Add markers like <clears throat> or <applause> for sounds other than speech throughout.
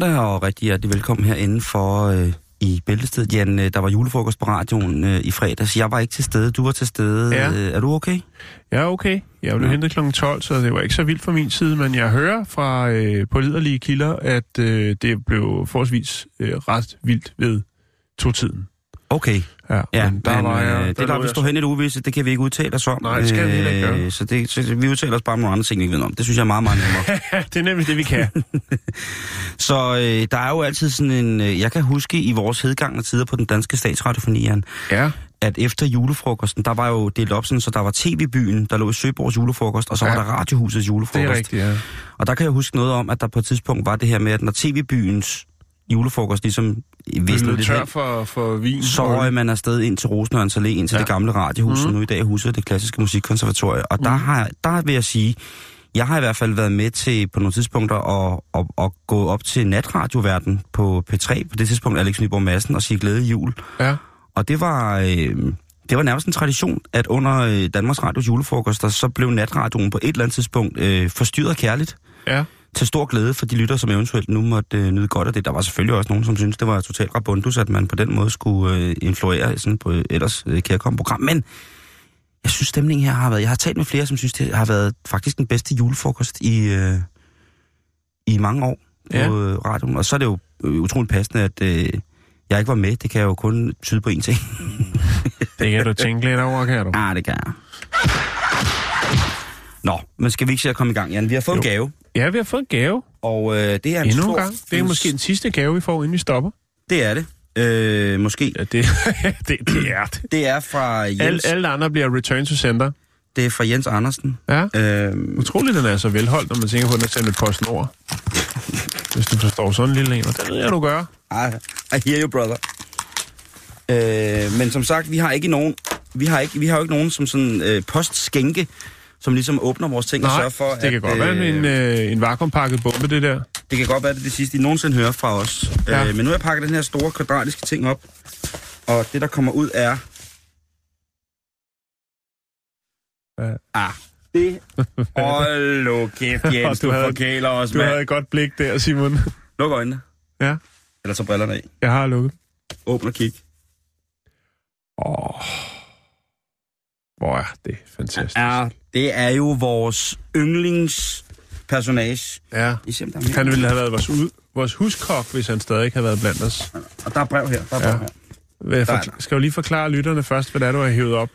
Godmandag og rigtig hjertelig velkommen herinde for øh, i Bæltestedet. Jan, øh, der var julefrokost på radioen øh, i fredags. Jeg var ikke til stede, du var til stede. Ja. Øh, er du okay? Ja, okay. Jeg blev Ja. hentet kl. 12, så det var ikke så vildt fra min side, men jeg hører fra øh, pålidelige kilder, at øh, det blev forholdsvis øh, ret vildt ved to-tiden. Okay. Ja, Ja, men der men, var jeg, øh, det der jeg stå hen i det uvisse, det kan vi ikke udtale os om. Nej, det skal vi ikke gøre. Øh, Så, det, så vi udtaler os bare om nogle andre ting, vi ikke ved om. Det synes jeg er meget, meget nemmere. <laughs> Det er nemlig det, vi kan. <laughs> så øh, der er jo altid sådan en... Øh, jeg kan huske i vores hedgangne tider på den danske statsradiofoni, ja, at efter julefrokosten, der var jo delt op sådan, så der var TV-byen, der lå i Søborgs julefrokost, og så Ja. var der Radiohusets julefrokost. det er rigtigt, ja. Og der kan jeg huske noget om, at der på et tidspunkt var det her med, at når TV-byens julefrokost ligesom Vi visnede blev lidt tør hen, for, for vin. så røg man afsted ind til Rosenørns Allé, ind til Ja. det gamle radiohus, mm. Mhm. nu i dag huset det klassiske musikkonservatorium. Og der, har, jeg- der vil jeg sige, jeg har i hvert fald været med til på nogle tidspunkter at, at, at gå op til natradioverden på P3, på det tidspunkt Alex Nyborg Madsen, og sige glæde jul. Ja, Og det var, øh, det var nærmest en tradition, at under øh, Danmarks Radios julefrokoster, så blev natradioen på et eller andet tidspunkt øh, forstyrret kærligt ja. Til stor glæde for de lytter, som eventuelt nu måtte øh, nyde godt af det. Der var selvfølgelig også nogen, som syntes, det var totalt rabundus, at man på den måde skulle øh, influere sådan på et ellers øh, kærkommende program. Men jeg synes, stemningen her har været... Jeg har talt med flere, som synes, det har været faktisk den bedste julefrokost i, øh, i mange år på Ja. øh, radioen. Og så er det jo øh, utroligt passende, at øh, jeg ikke var med. Det kan jo kun tyde på én ting. <laughs> Det kan du tænke lidt over, kan du? ah, det kan jeg. Nå, men skal vi ikke se at komme i gang, Jan? Vi har fået jo. en gave, Ja, vi har fået en gave. og øh, det er en Endnu stor... gang. Det er måske den sidste gave, vi får, inden vi stopper. Det er det. Øh, måske. Ja, det, <laughs> det, det er det. Det er fra Jens, alle andre bliver return to sender. det er fra Jens Andersen. Ja. Øh, Utroligt, den er så velholdt, når man tænker på, at den er sendt et PostNord. Hvis du forstår sådan en lille en, og det ved jeg, du gør. I, I hear you, brother. Øh, men som sagt, vi har ikke nogen, vi har ikke, vi har jo ikke nogen som sådan øh, postskænke, som ligesom åbner vores ting og Nej, sørger for, det kan at, godt være en, øh, en vakuumpakket bombe, det der. det kan godt være, det det sidste, I nogensinde hører fra os. Ja. Øh, men nu har jeg pakket den her store kvadratiske ting op, og det, der kommer ud, er... Ja. Ah, <laughs> det... Hold nu kæft, <laughs> Jens, Du du, havde- forkæler os, Du mand. havde et godt blik der, Simon. Luk øjnene. Ja. Eller så brillerne af. Jeg har lukket. Åbn og kig. Hvor er det fantastisk. Ja, det er jo vores yndlingspersonage. Ja. I er. Han ville have været vores, ud, vores huskok, hvis han stadig havde været blandt os. Og der er brev her. Der er brev Ja. her. Er forkl- skal jo lige forklare lytterne først, hvad det er, du har hævet op.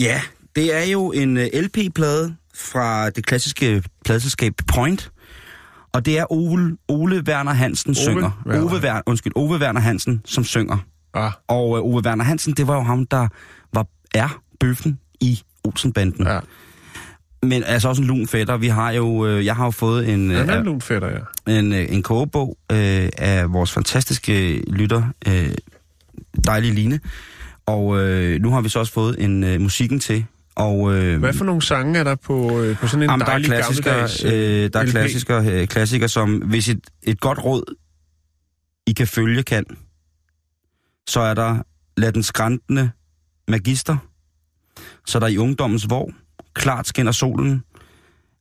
Ja, det er jo en uh, LP-plade fra det klassiske pladeselskab Point. Og det er Ole, Ole Werner Hansen Ove synger. Werner. Ove, Werner, undskyld, Ove Werner Hansen, som synger. Ah, Og uh, Ove Werner Hansen, det var jo ham, der var, er bøffen i Olsenbanden. ja. Men altså også en lun fætter. Vi har jo, øh, jeg har jo fået en, Han er øh, en lun fætter, ja. en, øh, en kogebog øh, af vores fantastiske lytter, øh, dejlige Line. Og øh, nu har vi så også fået en øh, musikken til. Og, øh, Hvad for nogle sange er der på, øh, på sådan en jamen, der er dejlig klassikere, gammeldags øh, der er LP? klassikere, øh, klassikere, som hvis et, et godt råd, I kan følge, kan, så er der Lad den skrantende magister, så er der i ungdommens vor, klart skinner solen,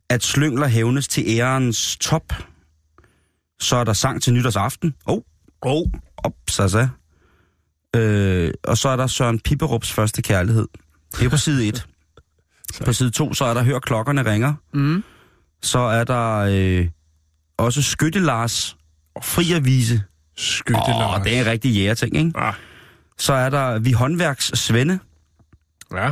at slyngler hævnes til ærens top, så er der sang til nytårsaften, oh, oh, op, så så. Øh, og så er der Søren Pipperups første kærlighed. Det er på side 1. <laughs> På side 2, så er der Hør klokkerne ringer. Mm. Så er der øh, også Skytte Lars Friavise. Skytte Åh, Lars. det er en rigtig jægerting, ikke? Ah, Så er der Vi håndværks Svende. ja.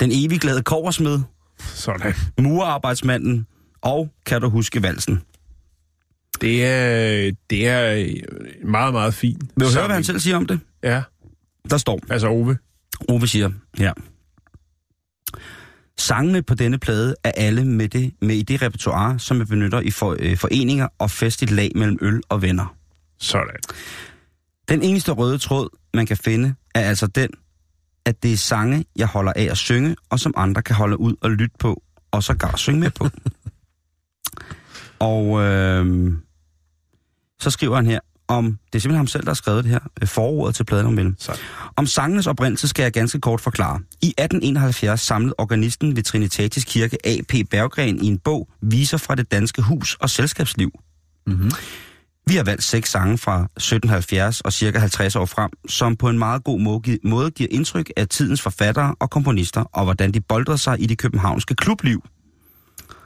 Den evig glade koversmed. Sådan. Murarbejdsmanden og Kan du huske valsen? Det er, det er meget, meget fint. Vil du høre, hvad han selv siger om det? Ja, Der står, altså Ove. Ove siger her. Sangene på denne plade er alle med, det, med i det repertoire, som jeg benytter i for, øh, foreninger og festligt lag mellem øl og venner. Sådan. Den eneste røde tråd, man kan finde, er altså den, at det er sange, jeg holder af at synge, og som andre kan holde ud og lytte på, og så gar synge med på. <laughs> og øh, så skriver han her, om, det er simpelthen ham selv, der har skrevet det her, øh, forordet til pladen om mellem. Så. Om sangenes oprindelse skal jeg ganske kort forklare. I 1871 samlede organisten ved Trinitatis Kirke A.P. Berggren i en bog Viser fra det danske hus og selskabsliv. Mm-hmm. Vi har valgt seks sange fra 1770 og cirka 50 år frem, som på en meget god måde gi- måde giver indtryk af tidens forfattere og komponister, og hvordan de boldrede sig i det københavnske klubliv,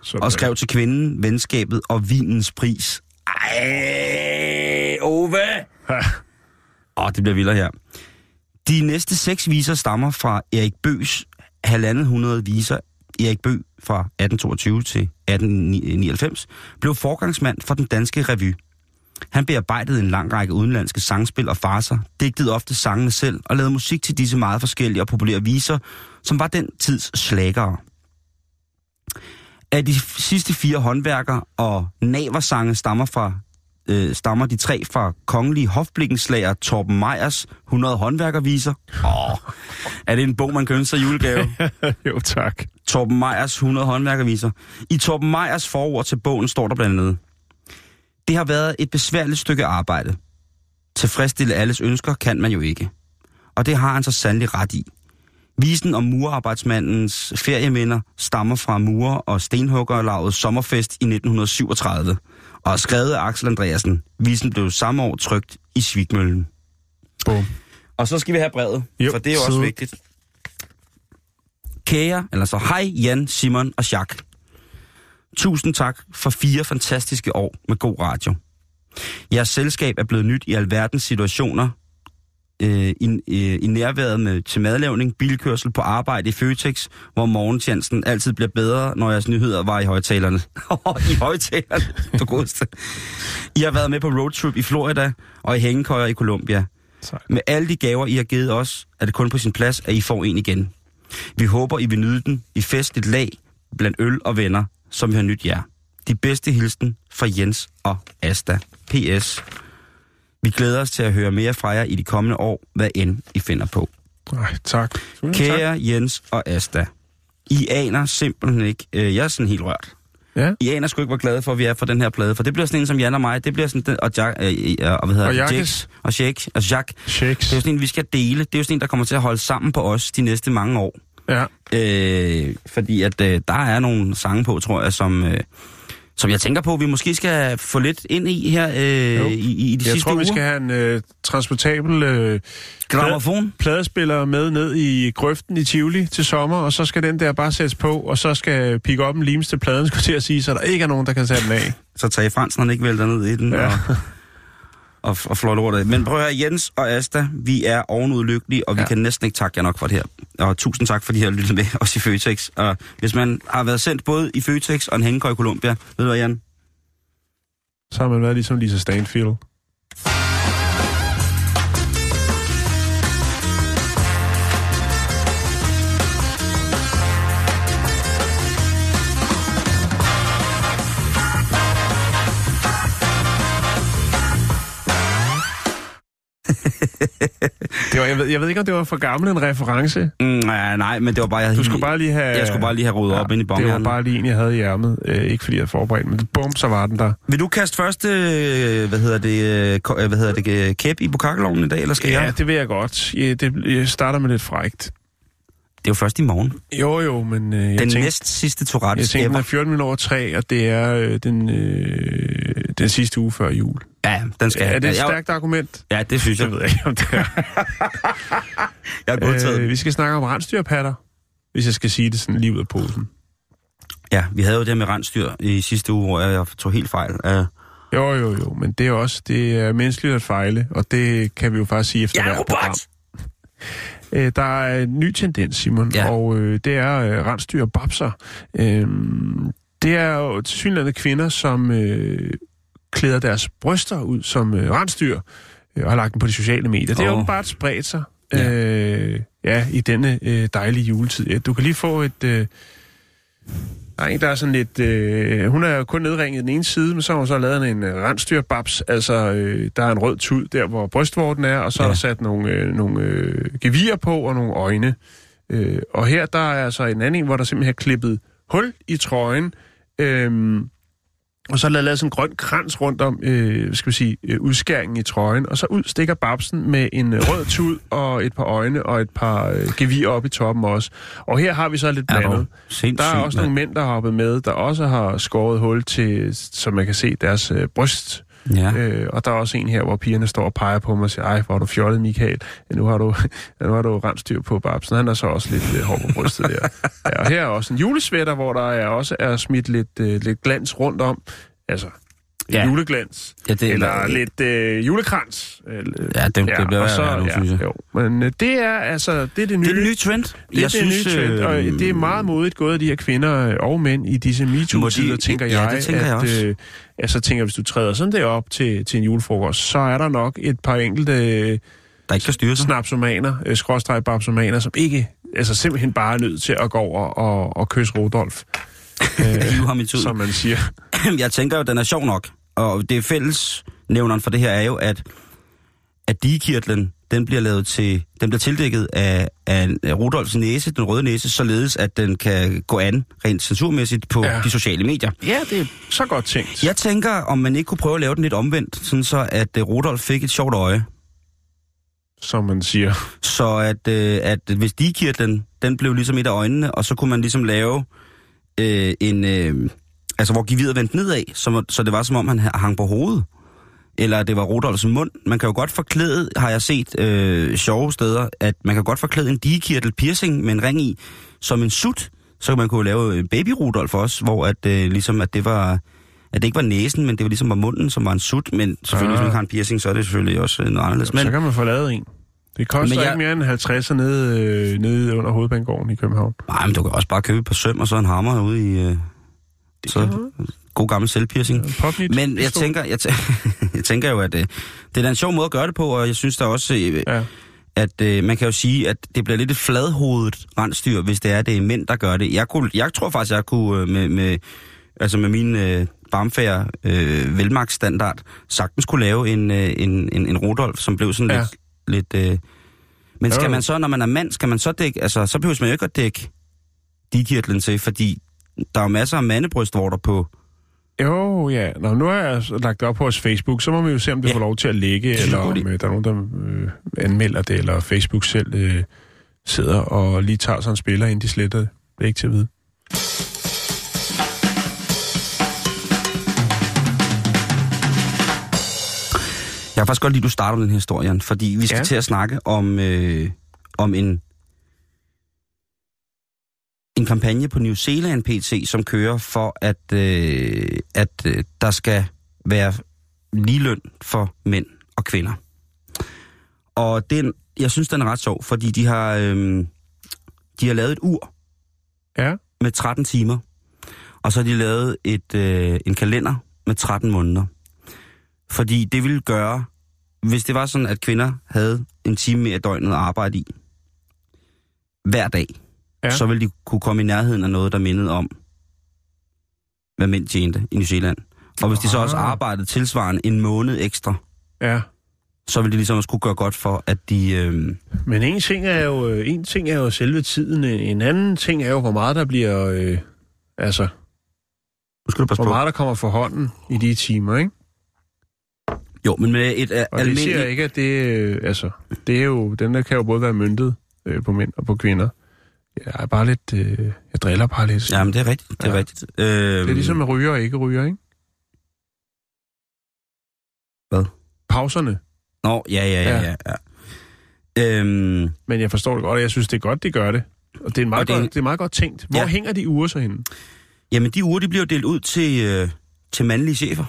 Sådan. og skrev til kvinden, venskabet og vinens pris. Ej, Ove! Åh, det bliver vildere her. De næste seks viser stammer fra Erik Bøs halvandet hundrede viser. Erik Bø fra 1822 til 1899 blev forgangsmand for den danske revy. Han bearbejdede en lang række udenlandske sangspil og farser, digtede ofte sangene selv og lavede musik til disse meget forskellige og populære viser, som var den tids slagere. Af de sidste fire håndværker og naversange stammer fra øh, stammer de tre fra kongelige hofblikkenslager Torben Meyers 100 håndværkerviser. Åh, er det en bog, man kan ønske sig julegave? <laughs> jo, tak. Torben Meyers 100 håndværkerviser. I Torben Meyers forord til bogen står der blandt andet. Det har været et besværligt stykke arbejde. Tilfredsstille alles ønsker kan man jo ikke. Og det har han så sandelig ret i. Visen om murarbejdsmandens ferieminder stammer fra murer- og stenhuggerlaget Sommerfest i 1937, og er skrevet af Axel Andreasen. Visen blev samme år trygt i Svigmøllen. Og så skal vi have brevet, Jo, for det er jo også så- vigtigt. Kære, eller så hej Jan, Simon og Jacques. Tusind tak for fire fantastiske år med god radio. Jeres selskab er blevet nyt i alverdens situationer. Øh, i, øh, I nærværet med til madlavning, bilkørsel på arbejde i Føtex, hvor morgentjenesten altid bliver bedre, når jeres nyheder var i højtalerne. <laughs> I højtalerne, du godeste. I har været med på roadtrip i Florida og i hængekøjer i Colombia. Sejt. Med alle de gaver, I har givet os, er det kun på sin plads, at I får en igen. Vi håber, I vil nyde den i festligt lag blandt øl og venner, som vi har nyt jer. De bedste hilsen fra Jens og Asta. P.S. Vi glæder os til at høre mere fra jer i de kommende år, hvad end I finder på. Nej, tak. Kære Jens og Asta, I aner simpelthen ikke, øh, jeg er sådan helt rørt. Ja. I aner sgu ikke, hvor glade for, at vi er for den her plade, for det bliver sådan en som Jan og mig, det bliver sådan, den, og, Jack, øh, øh, og hvad hedder Og. Jax, og Jake, og Jacques. Shakes. Det er jo sådan en, vi skal dele. Det er jo sådan en, der kommer til at holde sammen på os de næste mange år. Ja. Øh, fordi at øh, der er nogle sange på, tror jeg, som, øh, som jeg tænker på, vi måske skal få lidt ind i her Jo. øh, i, i de Jeg sidste tror, uger. vi skal have en øh, transportabel øh, Gramofon. pladespiller med ned i grøften i Tivoli til sommer, og så skal den der bare sættes på, og så skal pick op en limes til pladen, skulle jeg til at sige, så der ikke er nogen, der kan tage den af. <laughs> Så Tage Fransen, han ikke vælter ned i den. Ja. Og, og, og flot lortet. Men prøv at høre, Jens og Asta, vi er ovenud lykkelige, og vi Ja. kan næsten ikke takke jer nok for det her. Og tusind tak, fordi I har lyttet med <laughs> os i Føtex. Og hvis man har været sendt både i Føtex og en hængekøj i Colombia, ved du hvad, Jan? Så har man været ligesom Lisa Stanfield. Det var, jeg, ved, jeg ved ikke, om det var for gammel en reference. Mm, nej, nej, men det var bare... Jeg, Du skulle bare lige have... Jeg skulle bare lige have rodet op ind i Det var bare lige en, jeg havde i ærmet. Øh, ikke fordi jeg havde forberedt, men bum, så var den der. Vil du kaste første, øh, hvad hedder det, øh, øh, hvad hedder det, øh, kæp i bukakkeloven i dag, eller skal Ja, jeg? det vil jeg godt. Ja, det, jeg starter med lidt frægt. Det er jo først i morgen. Jo, jo, men øh, jeg Den tænkte, næst sidste jeg Tourettes tænkte, den er 14 minutter over 3, og det er øh, den, øh, den sidste uge før jul. Ja, den skal Ja, er det et jeg. stærkt argument? Ja, det synes jeg. Det ved jeg ikke, om det er. <laughs> Jeg er godtaget. øh, vi skal snakke om rensdyrpatter, hvis jeg skal sige det sådan lige ud af posen. Ja, vi havde jo det med rensdyr i sidste uge, hvor jeg tog helt fejl. Uh, Jo, jo, jo, men det er også det er menneskeligt at fejle, og det kan vi jo faktisk sige efter hvert program. Øh, der er en ny tendens, Simon, Ja. og øh, det er øh, rensdyr og babser. Øh, det er jo tilsyneladende kvinder, som øh, klæder deres bryster ud som øh, rensdyr, øh, og har lagt dem på de sociale medier. Det er Åh. åbenbart spredt sig Ja. øh, ja, i denne øh, dejlige juletid. Ja, Du kan lige få et... Øh, der er en, der er sådan lidt... Øh, hun er jo kun nedringet den ene side, men så har hun så lavet en øh, rensdyrbabs. Altså, øh, der er en rød tud der, hvor brystvorten er, og så ja. er der sat nogle, øh, nogle øh, gevier på og nogle øjne. Øh, og her der er altså en anden en, hvor der simpelthen er klippet hul i trøjen. Øh, og så er der lavet sådan en grøn krans rundt om, øh, skal vi sige, øh, udskæringen i trøjen. Og så ud stikker babsen med en øh, rød tud og et par øjne og et par øh, gevier op i toppen også. Og her har vi så lidt blandet. sindssygt, Der er også nogle mænd, der har hoppet med, der også har skåret hul til, så man kan se deres øh, bryst. Ja. Øh, og der er også en her, hvor pigerne står og peger på mig og siger, ej, hvor er du fjollet, Michael. Ja, nu har du, ja, <laughs> nu har du rensdyr på babsen. Han er så også lidt øh, hård på brystet der. <laughs> Ja, og her er også en julesvætter, hvor der er også er smidt lidt, øh, lidt glans rundt om. Altså, Ja. ja. juleglans. Ja, det er- Eller lidt øh, julekrans. Eller, Ja, det, det bliver og værre så, nu, ja, synes jeg. Jo. Men øh, det er altså, det er det nye. Det er nye trend. Det er jeg det synes, nye trend, og øh, det er meget modigt gået af de her kvinder og mænd i disse Må de- MeToo-tider, tænker ja, jeg. det tænker jeg at, også. Øh, ja, så tænker jeg, hvis du træder sådan der op til, til en julefrokost, så er der nok et par enkelte øh, Der ikke kan styre sig. snapsomaner, øh, babsomaner, som ikke, altså simpelthen bare er nødt til at gå over og, og kysse Rudolf, <laughs> Hive ham i tid. som man siger. <clears throat> jeg tænker jo, den er sjov nok. Og det fælles nævneren for det her er jo, at, at digekirtlen, den bliver lavet til, den bliver tildækket af, af Rudolfs næse, den røde næse, således at den kan gå an rent censurmæssigt på Ja. de sociale medier. Ja, det er så godt tænkt. Jeg tænker, om man ikke kunne prøve at lave den lidt omvendt, sådan så at øh, Rudolf fik et sjovt øje. Som man siger. Så at, øh, at hvis digekirtlen, den blev ligesom et af øjnene, og så kunne man ligesom lave øh, en... Øh, altså, hvor geviret vendte nedad, så, så det var som om, han ha- hang på hovedet. Eller det var Rudolfs mund. Man kan jo godt forklæde, har jeg set øh, sjove steder, at man kan godt forklæde en digekirtel piercing med en ring i, som en sut. Så kan man kunne lave øh, baby Rudolf også, hvor at, øh, ligesom, at det var... At det ikke var næsen, men det var ligesom var munden, som var en sut. Men selvfølgelig, Ah. hvis man har en piercing, så er det selvfølgelig også øh, noget anderledes. Men, så kan man få lavet en. Det koster Men jeg- ikke mere end 50 nede, øh, nede under hovedbanegården i København. Nej, men du kan også bare købe et par søm og så en hammer ude i... Øh, så god gammel selvpiercing. En popnit. Men jeg tænker, jeg, tæ- <laughs> jeg tænker jo, at øh, det er da en sjov måde at gøre det på, og jeg synes da også, øh, Ja. at øh, man kan jo sige, at det bliver lidt et fladhovedet rensdyr, hvis det er, det er mænd, der gør det. Jeg, kunne, jeg tror faktisk, jeg kunne øh, med, med, altså med min øh, barmfærd øh, velmagtsstandard sagtens kunne lave en, øh, en, en, en Rudolf, som blev sådan Ja. lidt... lidt øh, men skal man så, når man er mand, skal man så dække... Altså, så behøver man jo ikke at dække digirtlen til, fordi der er masser af mandebrystvorter på. Jo, ja. Nå, nu har jeg lagt det op på vores Facebook, så må vi jo se, om det Ja. får lov til at ligge, eller er om øh, der er nogen, der øh, anmelder det, eller Facebook selv øh, sidder og lige tager sig en spiller, inden de sletter det. Det er ikke til at vide. Jeg kan faktisk godt lide, at du starter den her historie, Jan, fordi vi skal ja. til at snakke om, øh, om en, en kampagne på New Zealand PT, som kører for, at, øh, at øh, der skal være ligeløn for mænd og kvinder. Og den, jeg synes, den er ret sjov, fordi de har, øh, de har lavet et ur Ja. med 13 timer, og så har de lavet et, øh, en kalender med 13 måneder. Fordi det ville gøre, hvis det var sådan, at kvinder havde en time mere døgnet at arbejde i, hver dag, Ja. så ville de kunne komme i nærheden af noget, der mindede om, hvad mænd tjente i New Zealand. Og hvis de så også Ah. arbejdede tilsvarende en måned ekstra, Ja. så ville de ligesom også kunne gøre godt for, at de... Øh, Men en ting er jo, øh, en ting er jo selve tiden, en anden ting er jo, hvor meget der bliver, øh, altså, nu skal du passe hvor på. meget der kommer for hånden i de timer, ikke? Jo, men med et uh, Og det siger ikke, at det, øh, altså, det er jo, den der kan jo både være myntet øh, på mænd og på kvinder. Jeg er bare lidt, øh, jeg driller bare lidt. Jamen, det er rigtigt. Det er Ja. rigtigt. Øh, Det er ligesom med ryger og ikke ryger, ikke? Hvad? Pauserne. Nå, ja, ja, ja, Ja. ja. Øhm, Men jeg forstår det godt, og jeg synes, det er godt, de gør det. Og det er meget, Og det godt, det er meget godt tænkt. Hvor Ja. hænger de uger så henne? jamen, de uger, de bliver delt ud til, øh, til mandlige chefer.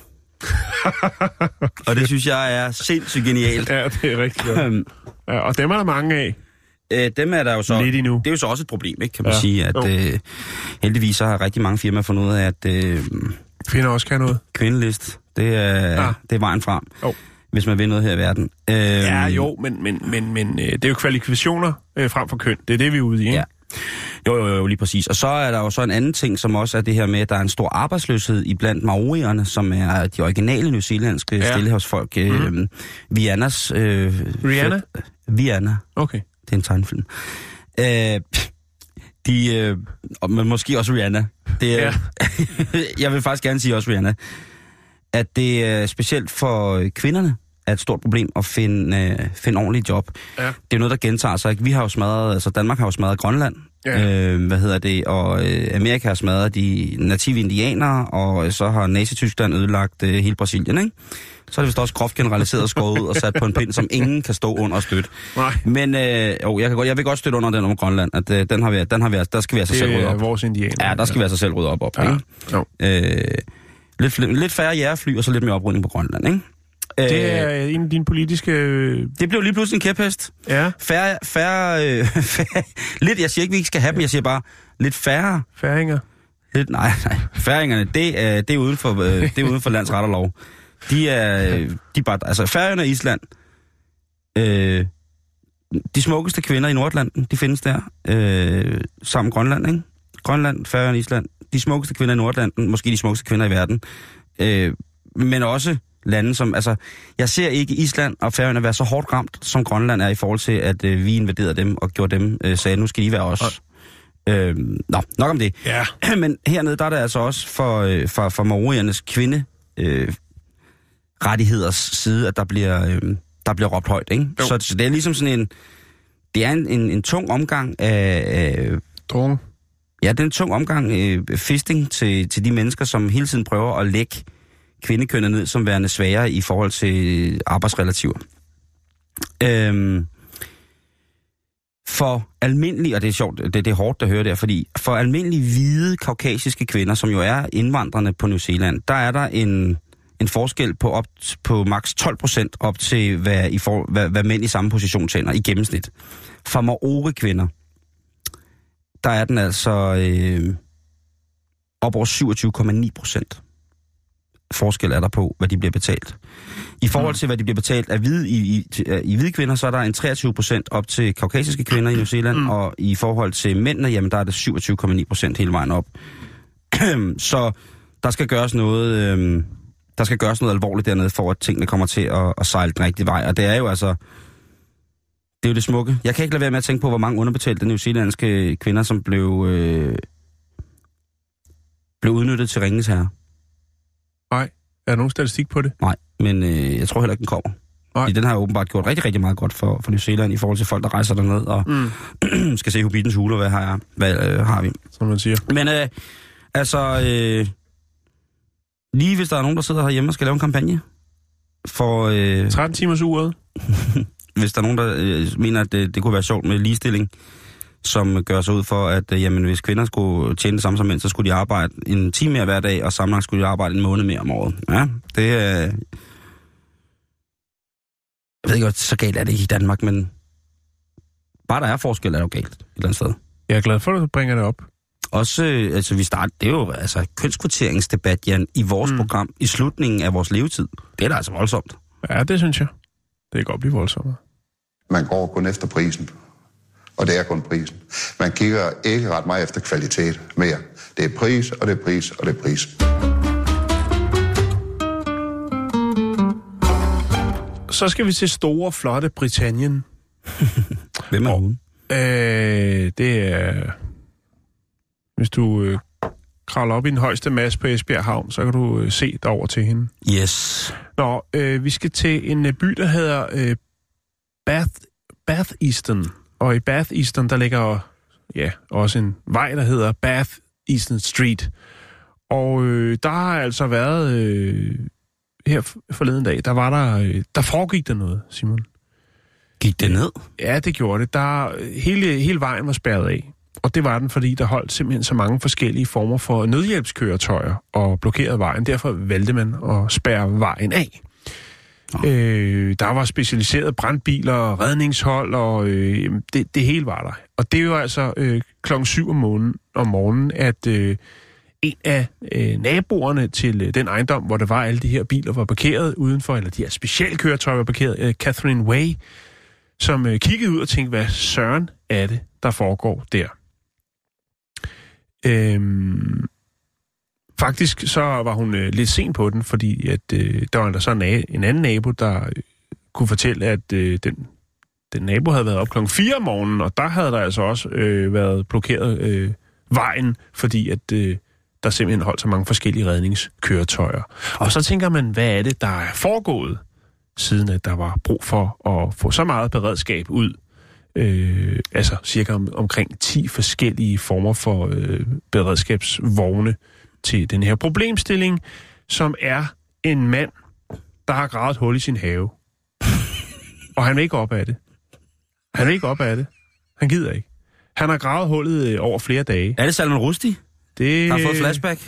<laughs> og det synes jeg er sindssygt genialt. Ja, det er rigtig godt. Øhm, Ja, og dem er der mange af. Øh, dem er der jo så... Lidt endnu. Det er jo så også et problem, ikke, kan man Ja. sige, at Jo. øh, heldigvis så har rigtig mange firmaer fundet ud af, at øh, Kvinder også kan noget. kvindelist, det er, Ah. det er vejen frem, Jo. hvis man vil noget her i verden. Øh, Ja, jo, men, men, men, men øh, det er jo kvalifikationer øh, frem for køn. Det er det, vi er ude i, ikke? Ja. Jo, jo, jo, lige præcis. Og så er der jo så en anden ting, som også er det her med, at der er en stor arbejdsløshed i blandt maorierne, som er de originale newzealandske Ja. stillehavsfolk. Øh, Mhm. Viannas... Øh, Rihanna? Vianna. Okay. Det er en tegnfilm. Øh, de, øh, og- men måske også Rihanna. Det er, <laughs> jeg vil faktisk gerne sige også Rihanna, at det er specielt for kvinderne er et stort problem at finde, øh, finde ordentligt job. Ja. Det er noget, der gentager sig. Ikke? Vi har jo smadret, altså Danmark har jo smadret Grønland, Ja. øh, hvad hedder det, og øh, Amerika har smadret de native indianere, og så har Nazi-Tyskland ødelagt øh, hele Brasilien, ikke? Så er det vist også groft generaliseret skåret ud og sat på en pind, som ingen kan stå under og støtte. Nej, Men øh, jo, jeg, kan godt, jeg vil godt støtte under den om Grønland, at øh, den har vi, den har vi, der skal vi altså selv det rydde er op. vores indianer. Ja, der skal vi altså selv rydde op op, Ja. ikke? Jo. Øh, lidt, lidt færre jægerfly, og så lidt mere oprydning på Grønland, ikke? Det Øh, er en af dine politiske... øh, det blev lige pludselig en kæphest. Ja, Færre, færre, øh, <laughs> færre, lidt, jeg siger ikke, vi ikke skal have dem, jeg siger bare, lidt færre, færinger. lidt, nej, nej, færingerne, det er, det er uden for, øh, det er uden for landsret og lov. De er, øh, de er bare, altså Færøerne og Island, øh, de smukkeste kvinder i Nordatlanten, de findes der, øh, sammen Grønland, ikke? Grønland, Færøerne Island, de smukkeste kvinder i Nordatlanten, måske de smukkeste kvinder i verden, øh, men også lande som, altså, jeg ser ikke Island og Færøerne være så hårdt ramt, som Grønland er i forhold til, at øh, vi invaderede dem og gjorde dem, øh, sagde, nu skal I være os. Øh, nå, nok om det. Ja. <clears throat> Men hernede, der er det altså også for, øh, for, for maoriernes kvinde øh, rettigheders side, at der bliver, øh, der bliver råbt højt, ikke? Jo. Så, så det er ligesom sådan en, det er en, en, en tung omgang af, øh, ja, det er en tung omgang øh, fisting til, til de mennesker, som hele tiden prøver at lægge kvindekønnet ned som værende sværere i forhold til arbejdsrelativer. Øhm, for almindelige, og det er sjovt, det, det er hårdt at høre der, fordi for almindelige hvide kaukasiske kvinder, som jo er indvandrerne på New Zealand, der er der en, en forskel på op på maks 12 procent op til, hvad, i for, hvad, hvad mænd i samme position tjener i gennemsnit. For maori kvinder, der er den altså øh, op over 27,9 procent forskel er der på, hvad de bliver betalt. I forhold til, hvad de bliver betalt af hvide, i, i, til- i hvide kvinder, så er der en 23 procent op til kaukasiske kvinder i New Zealand, mm. og i forhold til mændene, jamen der er det 27,9 procent hele vejen op. <clears throat> så der skal gøres noget... Øh, der skal gøres noget alvorligt dernede, for at tingene kommer til at, at sejle den rigtige vej. Og det er jo altså... Det er jo det smukke. Jeg kan ikke lade være med at tænke på, hvor mange underbetalte newzealandske kvinder, som blev, øh, blev udnyttet til ringens herre. Er der nogen statistik på det? Nej, men øh, jeg tror heller ikke, den kommer. Nej. Fordi den har åbenbart gjort rigtig, rigtig meget godt for, for New Zealand i forhold til folk, der rejser derned og Mm. <clears throat> skal se Hobbitens hule, og hvad har, jeg, hvad, øh, har vi. Som man siger. Men øh, altså, øh, lige hvis der er nogen, der sidder herhjemme og skal lave en kampagne, for øh, 13 timers uret. <laughs> hvis der er nogen, der øh, mener, at det, det kunne være sjovt med ligestilling, som gør sig ud for, at øh, jamen, hvis kvinder skulle tjene det samme som mænd, så skulle de arbejde en time mere hver dag, og sammenlagt skulle de arbejde en måned mere om året. Ja, det er... Øh... Jeg ved ikke, godt, så galt er det ikke i Danmark, men bare der er forskel, er det jo galt et eller andet sted. Jeg er glad for, at du bringer det op. Også, øh, altså vi starter, det er jo altså kønskvoteringsdebat, Jan, i vores Mm. mm. program, i slutningen af vores levetid. Det er da altså voldsomt. Ja, det synes jeg. Det kan godt blive voldsommere. Man går kun efter prisen. Og det er kun prisen. Man kigger ikke ret meget efter kvalitet mere. Det er pris, og det er pris, og det er pris. Så skal vi til store, flotte Britannien. <laughs> Hvem er hun? Øh, det er... Hvis du øh, kravler op i den højeste masse på Esbjerg Havn, så kan du øh, se derover til hende. Yes. Nå, øh, vi skal til en øh, by, der hedder øh, Bath, Bath Easton. Og i Bath Easton, der ligger ja, også en vej, der hedder Bath Easton Street. Og øh, der har altså været... Øh, her forleden dag, der var der... Øh, der foregik der noget, Simon. Gik det ned? Ja, det gjorde det. Der, hele, hele vejen var spærret af. Og det var den, fordi der holdt simpelthen så mange forskellige former for nødhjælpskøretøjer og blokerede vejen. Derfor valgte man at spærre vejen af. Øh, der var specialiserede brandbiler, redningshold, og øh, det, det hele var der. Og det var altså øh, klokken 7 om morgenen, om morgenen at øh, en af øh, naboerne til øh, den ejendom, hvor der var alle de her biler, var parkeret udenfor, eller de her specialkøretøjer var parkeret, øh, Catherine Way, som øh, kiggede ud og tænkte, hvad søren er det, der foregår der? Øhm, faktisk så var hun øh, lidt sen på den, fordi at, øh, der var der så en, en anden nabo, der øh, kunne fortælle, at øh, den, den nabo havde været op klokken 4 om morgenen, og der havde der altså også øh, været blokeret øh, vejen, fordi at øh, der simpelthen holdt så mange forskellige redningskøretøjer. Og så tænker man, hvad er det, der er foregået, siden at der var brug for at få så meget beredskab ud øh, altså cirka om, omkring 10 forskellige former for øh, beredskabsvogne til den her problemstilling, som er en mand, der har gravet et hul i sin have. Og han vil ikke op af det. Han vil ikke op af det. Han gider ikke. Han har gravet hullet øh, over flere dage. Er det Salman Rushdie, Det, der har fået flashback?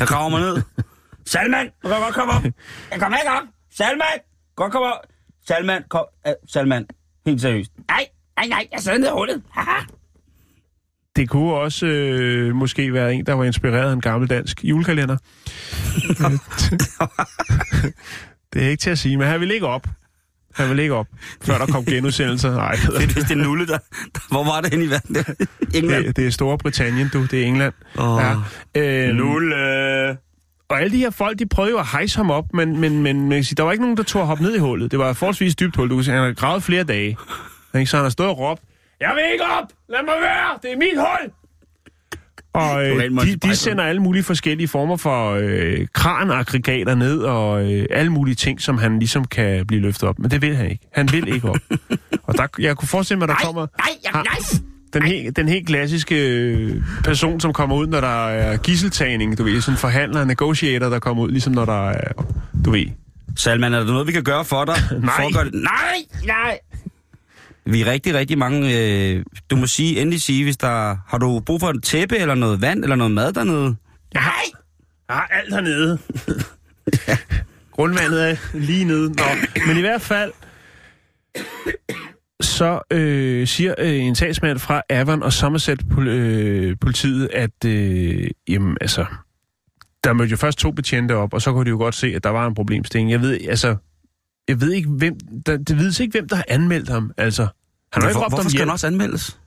Jeg graver mig ned. <laughs> Salman, du kan godt komme op. Jeg kommer ikke op. Salman, godt komme op. Salman, kom. Uh, Salman, helt seriøst. Nej, nej, nej, jeg sidder nede i hullet. Haha. Det kunne også øh, måske være en, der var inspireret af en gammel dansk julekalender. <laughs> det er ikke til at sige, men han vil ikke op. Han vil ikke op, før der kom genudsendelser. Nej, Det, det. det, det er nulle, der... Hvor var det henne i verden? England. Det, det er Storbritannien, du. Det er England. Åh. Ja. Øh, Nulle. og alle de her folk, de prøvede jo at hejse ham op, men, men, men, men der var ikke nogen, der tog at hoppe ned i hullet. Det var et forholdsvis dybt hul. Du kan se, han har gravet flere dage. Ikke? Så han har stået og råbt, jeg vil ikke op! Lad mig være! Det er mit hul! Og øh, de, de sender alle mulige forskellige former for øh, kranaggregater ned, og øh, alle mulige ting, som han ligesom kan blive løftet op. Men det vil han ikke. Han vil ikke op. <laughs> og der, jeg kunne forestille mig, at der kommer... Nej, jeg, har- nej. den, helt, den helt klassiske øh, person, som kommer ud, når der er gisseltagning, du ved, sådan forhandler, negotiator, der kommer ud, ligesom når der er, du ved. Salman, er der noget, vi kan gøre for dig? <laughs> Nej. For at gøre det? Nej, nej. Vi er rigtig, rigtig mange... Øh, du må sige, endelig sige, hvis der... Har du brug for et tæppe, eller noget vand, eller noget mad dernede? Nej! Jeg har alt hernede. <laughs> Grundvandet er lige nede. Nå, men i hvert fald, så øh, siger øh, en sagsmand fra Avon og Somerset pol- øh, politiet, at øh, jamen, altså, der mødte jo først to betjente op, og så kunne de jo godt se, at der var en problemstilling. Jeg ved, altså, jeg ved ikke, hvem, der, det vides ikke, hvem der har anmeldt ham. Altså, han har jo ikke Hvor, råbt hvorfor skal han også anmeldes?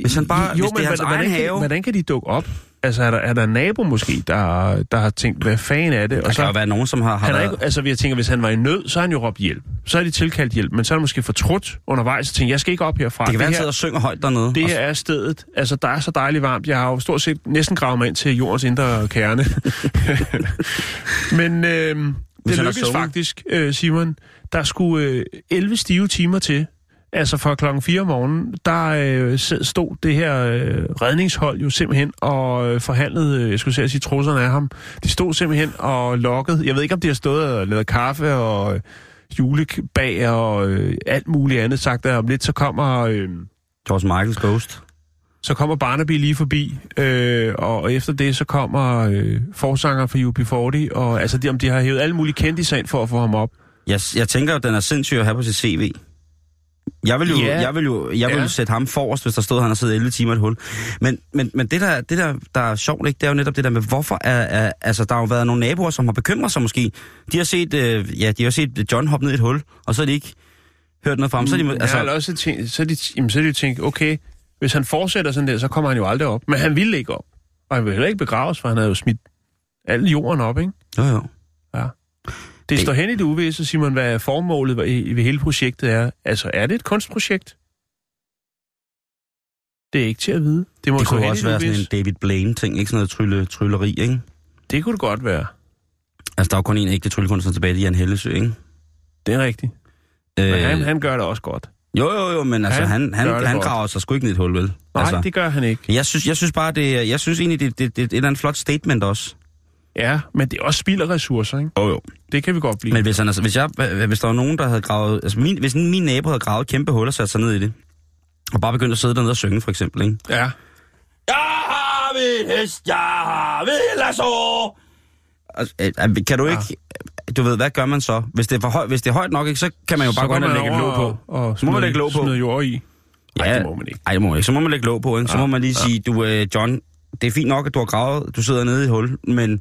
Hvis han bare- hvis det er hans hvordan, egen kan, have. hvordan kan de dukke op? Altså, er der, er der en nabo måske, der, der har tænkt, hvad fanden er det? Der Og kan så, jo være nogen, som har, har han er været... ikke, altså, jeg tænker, hvis han var i nød, så har han jo råbt hjælp. Så har de tilkaldt hjælp, men så er han måske fortrudt undervejs og tænkt, jeg skal ikke op herfra. Det kan være, han her, og synger højt dernede. det her er stedet. Altså, der er så dejligt varmt. Jeg har jo stort set næsten gravet mig ind til jordens indre kerne. <laughs> men øh, det lykkedes faktisk, øh, Simon. Der skulle øh, 11 stive timer til. Altså fra klokken 4 om morgenen, der øh, stod det her øh, redningshold jo simpelthen og øh, forhandlede, øh, jeg skulle sige, trusserne af ham. De stod simpelthen og lokkede. Jeg ved ikke, om de har stået og lavet kaffe og øh, julebag og øh, alt muligt andet sagt, at om lidt så kommer... Øh, George Michaels Ghost. så kommer Barnaby lige forbi, øh, og, efter det så kommer øh, forsanger fra UB40, og altså de, om de har hævet alle mulige kendte ind for at få ham op. Jeg, jeg tænker, at den er sindssyg at have på sit CV. Jeg vil jo, Ja. jeg vil jo jeg vil Ja. jo sætte ham forrest, hvis der stod, at han har siddet 11 timer i et hul. Men, men, men det, der, det der, der er sjovt, ikke, det er jo netop det der med, hvorfor er, er altså, der har jo været nogle naboer, som har bekymret sig måske. De har set, øh, ja, de har set John hoppe ned i et hul, og så har de ikke hørt noget fra ham. Så er de, Altså, har også tænkt, så, er de, jamen, så er de tænkt, okay, hvis han fortsætter sådan der, så kommer han jo aldrig op. Men han ville ikke op. Og han vil heller ikke begraves, for han havde jo smidt al jorden op, ikke? jo, jo. Det Det- står hen i det uvisse, Simon, hvad formålet ved, hele projektet er. Altså, er det et kunstprojekt? Det er ikke til at vide. Det må Det kunne også være sådan en David Blaine-ting, ikke sådan noget trylle, trylleri, ikke? Det kunne det godt være. Altså, der er jo kun en ægte tryllekunstner tilbage, det er Jan Hellesø, ikke? Det er rigtigt. Men han, han gør det også godt. Jo, jo, jo, men altså, Han han, han, han, graver sig sgu ikke ned i et hul, vel? Nej, altså, det gør han ikke. jeg synes, jeg synes bare, det jeg synes egentlig, det, det, det, det er et eller andet flot statement også. Ja, men det er også spild af ressourcer, ikke? Jo, jo. Det kan vi godt blive. Men hvis, han, altså, hvis, jeg, hvis der var nogen, der havde gravet... Altså, min, hvis min nabo havde gravet et kæmpe hul og sat sig ned i det, og bare begyndt at sidde dernede og synge, for eksempel, ikke? Ja. Jeg har min hest, jeg har min lasso! Altså, øh, øh, kan du Ja. ikke... du ved, hvad gør man så? Hvis det er, for høj, hvis det er højt nok, ikke, så kan man jo bare gå hen og lægge låg på. Og Så må man lægge låg på. Smide jord i. Nej, det må man ikke. Ej, det må man ikke. Så må man lægge låg på, ikke? Så Ja, må man lige ja. sige, du, øh, John, det er fint nok, at du har gravet, du sidder nede i hul, men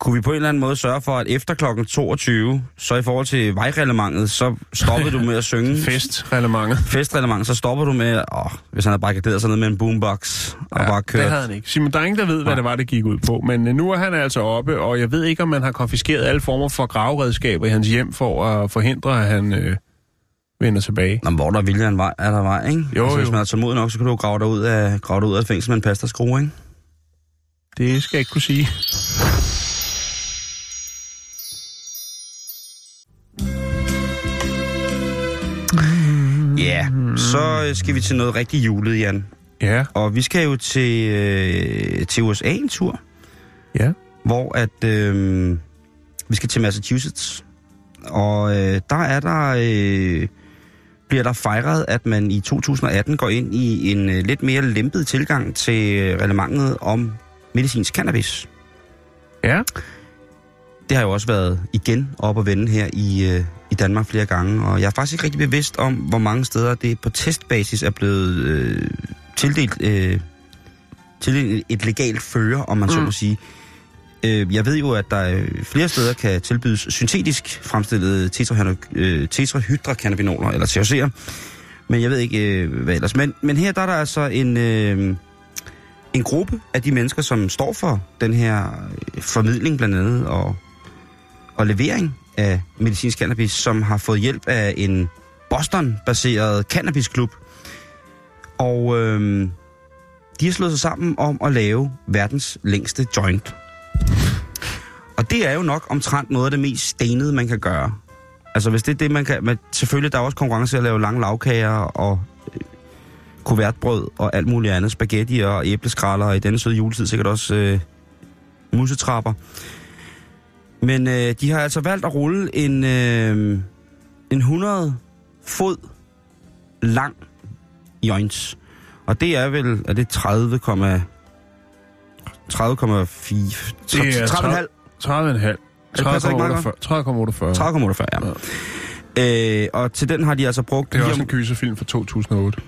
kunne vi på en eller anden måde sørge for, at efter klokken 22, så i forhold til vejreglementet, så stoppede du med at synge. <laughs> Festrelementet. Festreglement, så stopper du med, åh, hvis han havde barrikaderet sig ned med en boombox og bare kørt. det havde han ikke. Simon, der er ingen, der ved, hvad Nej. det var, det gik ud på. Men øh, nu er han altså oppe, og jeg ved ikke, om man har konfiskeret alle former for graveredskaber i hans hjem for at forhindre, at han øh, vender tilbage. Nå, hvor der er vilje er vej, er der vej, ikke? Jo, altså, hvis jo. man er tålmodig nok, så kan du grave dig ud af, grave dig ud af fængsel med en pasta skrue, ikke? Det skal jeg ikke kunne sige. Ja, så øh, skal vi til noget rigtig julet, Jan. Ja, Og vi skal jo til, øh, til USA en tur, ja. hvor at øh, vi skal til Massachusetts. Og øh, der er der, øh, bliver der fejret, at man i 2018 går ind i en øh, lidt mere lempet tilgang til øh, reglementet om medicinsk cannabis. Ja, Det har jo også været igen op og vende her i, øh, i Danmark flere gange, og jeg er faktisk ikke rigtig bevidst om, hvor mange steder det på testbasis er blevet øh, tildelt, øh, tildelt et legalt fører, om man mm. så må sige. Øh, jeg ved jo, at der øh, flere steder kan tilbydes syntetisk fremstillede øh, tetrahydrocannabinoler, eller THC'er, men jeg ved ikke, øh, hvad ellers. Men, men her der er der altså en, øh, en gruppe af de mennesker, som står for den her øh, formidling blandt andet, og, og levering af medicinsk cannabis, som har fået hjælp af en Boston-baseret cannabisklub. Og øh, de har slået sig sammen om at lave verdens længste joint. Og det er jo nok omtrent noget af det mest stenede, man kan gøre. Altså hvis det er det, man kan... Men selvfølgelig, der er også konkurrence at lave lange lavkager og øh, kuvertbrød og alt muligt andet. Spaghetti og æbleskraller og i denne søde juletid sikkert også øh, musetrapper. Men øh, de har altså valgt at rulle en, øh, en 100 fod lang joints. Og det er vel, er det 30, 30,4... Det er 30,5 30,5. Det passer ikke meget 30,48. 30,48, ja. Øh, og til den har de altså brugt... Det er også en kyserfilm fra 2008.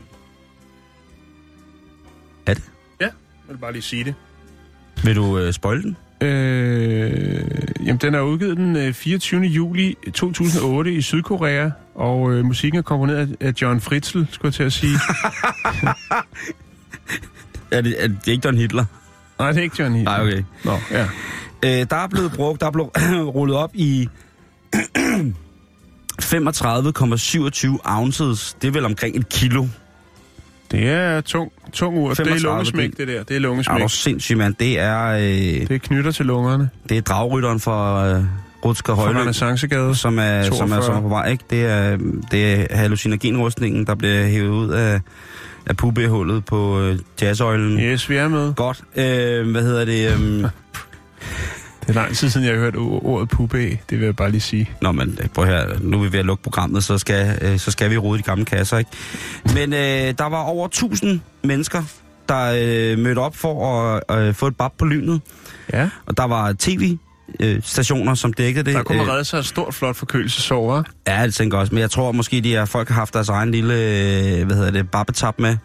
Er det? Ja, jeg vil bare lige sige det. Vil du øh, spoil den? Øh, jamen, den er udgivet den øh, 24. juli 2008 i Sydkorea, og øh, musikken er komponeret af John Fritzl, skulle jeg til at sige. <laughs> Er det, er det ikke Don Hitler? Nej, det er ikke John Hitler. Nej, okay. Nå, ja. Øh, der er blevet brugt, der er blevet <coughs> rullet op i <coughs> 35,27 ounces. Det er vel omkring et kilo. Det er tung, tung ur. Det er 35, lungesmæk, det- det der. Det er lungesmæk. du sindssyg, mand? Det er, øh, Det knytter til lungerne. det er dragrytteren for øh, Rutsker Fra Højløb, Renaissancegade. som er, som, er, 42. som er på vej. Ikke? Det, er, det er hallucinogenrustningen, der bliver hævet ud af, af pubehullet på øh, jazzøjlen. Yes, vi er med. Godt. Øh, hvad hedder det? Øh, <laughs> Det er lang tid siden, jeg har hørt ordet puppe. Det vil jeg bare lige sige. Nå, men øh, prøv her. Nu er vi ved at lukke programmet, så skal, øh, så skal vi rode de gamle kasser, ikke? Men øh, der var over 1000 mennesker, der øh, mødte op for at øh, få et bab på lynet. Ja. Og der var tv-stationer, som dækkede det. Der kunne man Øh, redde sig et stort, flot forkølelsesår, hva'? Ja, det tænker jeg også. Men jeg tror måske, de her folk har haft deres egen lille, øh, hvad hedder det, babbetap med.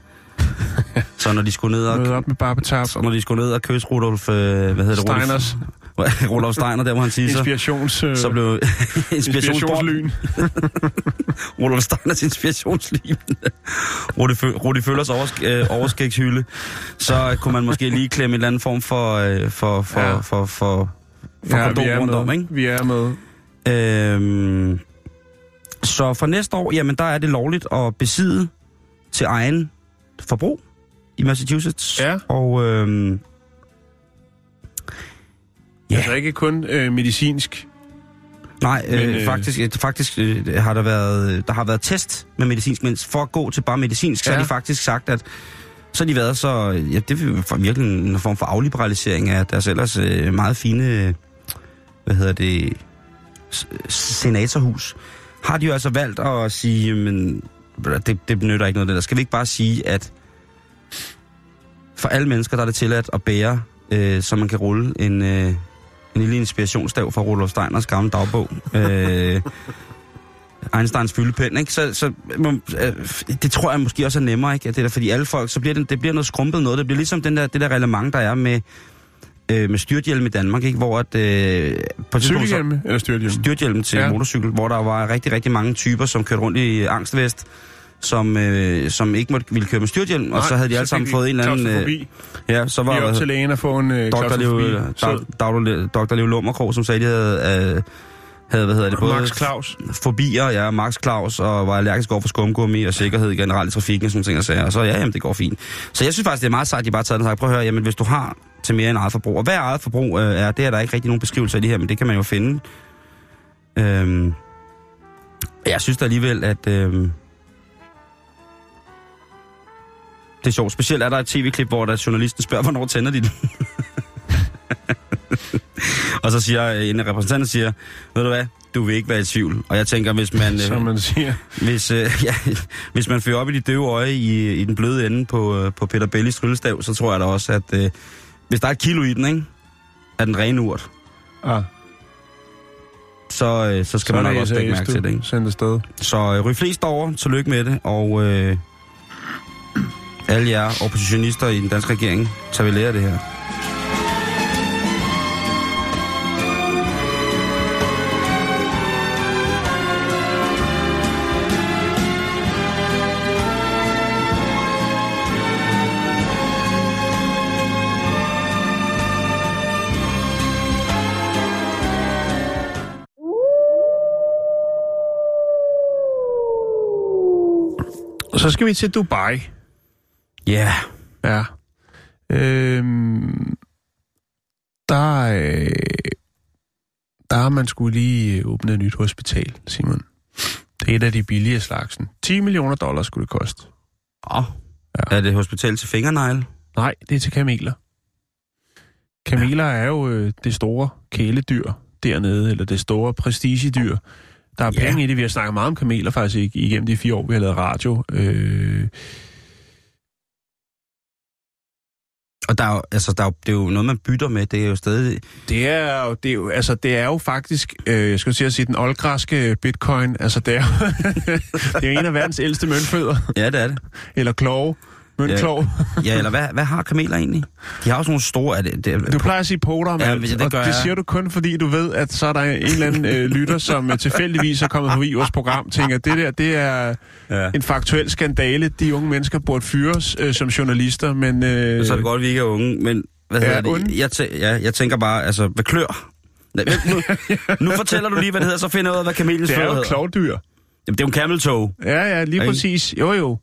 <laughs> så når de skulle ned og, Møde op med barbetap. så når de skulle ned og kysse Rudolf, øh, hvad hedder det? Rudolf, <laughs> Rudolf Steiner, der hvor han siger inspirations... øh, Så blev <laughs> inspirationslyn. <laughs> Rudolf Steiners inspirationslim. Rudi, Rudi Føllers oversk- øh, overskægshylde. Så kunne man måske lige klemme en eller anden form for, øh, for, for, Ja. ja. for, for, for Ja, kondom rundt med. om, ikke? Vi er med. Øhm, så for næste år, jamen der er det lovligt at besidde til egen forbrug i Massachusetts. Ja. Og øhm, Ja. Altså ikke kun øh, medicinsk. nej, øh, Men, øh, øh, faktisk, øh, faktisk øh, har der været, der har været test med medicinsk, men for at gå til bare medicinsk, så Ja. har de faktisk sagt, at så har de været så, ja, det er virkelig en form for afliberalisering af deres ellers øh, meget fine, øh, hvad hedder det, senatorhus. Har de jo altså valgt at sige, men det, det benytter ikke noget af det der. Skal vi ikke bare sige, at for alle mennesker, der er det tilladt at bære, øh, så man kan rulle en, øh, en lille inspirationsstav fra Rudolf Steiners gamle dagbog. øh, Einsteins fyldepind, ikke? Så, så må, øh, det tror jeg måske også er nemmere, ikke? At det der, fordi alle folk, så bliver det, det bliver noget skrumpet noget. Det bliver ligesom den der, det der reglement, der er med, øh, med styrthjelm i Danmark, ikke? Hvor at, øh, på Cykelhjelme eller styrthjelme? styrthjelm til ja. motorcykel, hvor der var rigtig, rigtig mange typer, som kørte rundt i angstvest, som, øh, som ikke måtte, ville køre med styrthjelm, og så havde de alle sammen fået en eller anden... Øh, ja, så var op til lægen at få en øh, Dr. Leo Lummerkrog, som sagde, de havde, øh, havde hvad hedder det, både Max Claus. fobier, ja, Max Claus, og var allergisk over for skumgummi og sikkerhed generelt i trafikken, og sådan ting og sager. Og så, ja, jamen, det går fint. Så jeg synes faktisk, det er meget sejt, at de bare har taget den og sagt, prøv at høre, jamen, hvis du har til mere end eget forbrug, og hvad eget forbrug øh, er, det er der ikke rigtig nogen beskrivelse af det her, men det kan man jo finde. Øhm, jeg synes da alligevel, at... Øhm, det er sjovt. Specielt er der et tv-klip, hvor der journalisten spørger, hvornår tænder de den? <laughs> og så siger øh, en af repræsentanterne, siger, ved du hvad, du vil ikke være i tvivl. Og jeg tænker, hvis man, Som øh, man siger. hvis, øh, <laughs> ja, hvis man fører op i de døve øje i, i den bløde ende på, øh, på Peter Bellis tryllestav, så tror jeg da også, at øh, hvis der er et kilo i den, ikke, af den rene urt, Ah, så, øh, så skal så man nok også lægge mærke til det. Ikke? Sendt afsted. Så øh, ryg flest over, tillykke med det, og øh, alle jer oppositionister i den danske regering, tager vi lære af det her. Så skal vi til Dubai. Ja, yeah. Ja. Øhm, der, øh, der har man skulle lige åbne et nyt hospital, Simon. Det er et af de billige slagsen. 10 millioner dollars skulle det koste. oh. Ja. er det hospital til fingernegle? Nej, det er til kameler. Kameler er jo øh, det store kæledyr dernede, eller det store prestigedyr. Der er Ja. penge i det. Vi har snakket meget om kameler faktisk ig- igennem de fire år, vi har lavet radio. Øh, Og der er jo, altså, der er jo, det er jo noget, man bytter med. Det er jo stadig... Det er jo, det er jo, altså, det er jo faktisk, øh, jeg skulle til at sige, den oldgræske bitcoin, altså det er, jo- <laughs> det er jo en af verdens ældste møntfødder, Ja, det er det. eller klove, møntklov. Ja, eller hvad, hvad har kameler egentlig? De har sådan nogle store... Er det, det, Du plejer at sige poter om Ja, det og det jeg. siger du kun, fordi du ved, at så er der en eller anden øh, lytter, som øh, tilfældigvis er kommet forbi vores program, tænker, det der, det er ja. en faktuel skandale. De unge mennesker burde fyres øh, som journalister, men... Øh, Så er det godt, at vi ikke er unge, men hvad Ja, hedder det? Jeg, tæ- ja, jeg tænker bare, altså, hvad klør? Nej, Nu, <laughs> nu fortæller du lige, hvad det hedder, så finder jeg ud af, hvad kamelens det er jo hedder. klovdyr. Jamen, det er jo en camel toe. Ja, ja, lige Ikke? præcis. Jo, jo.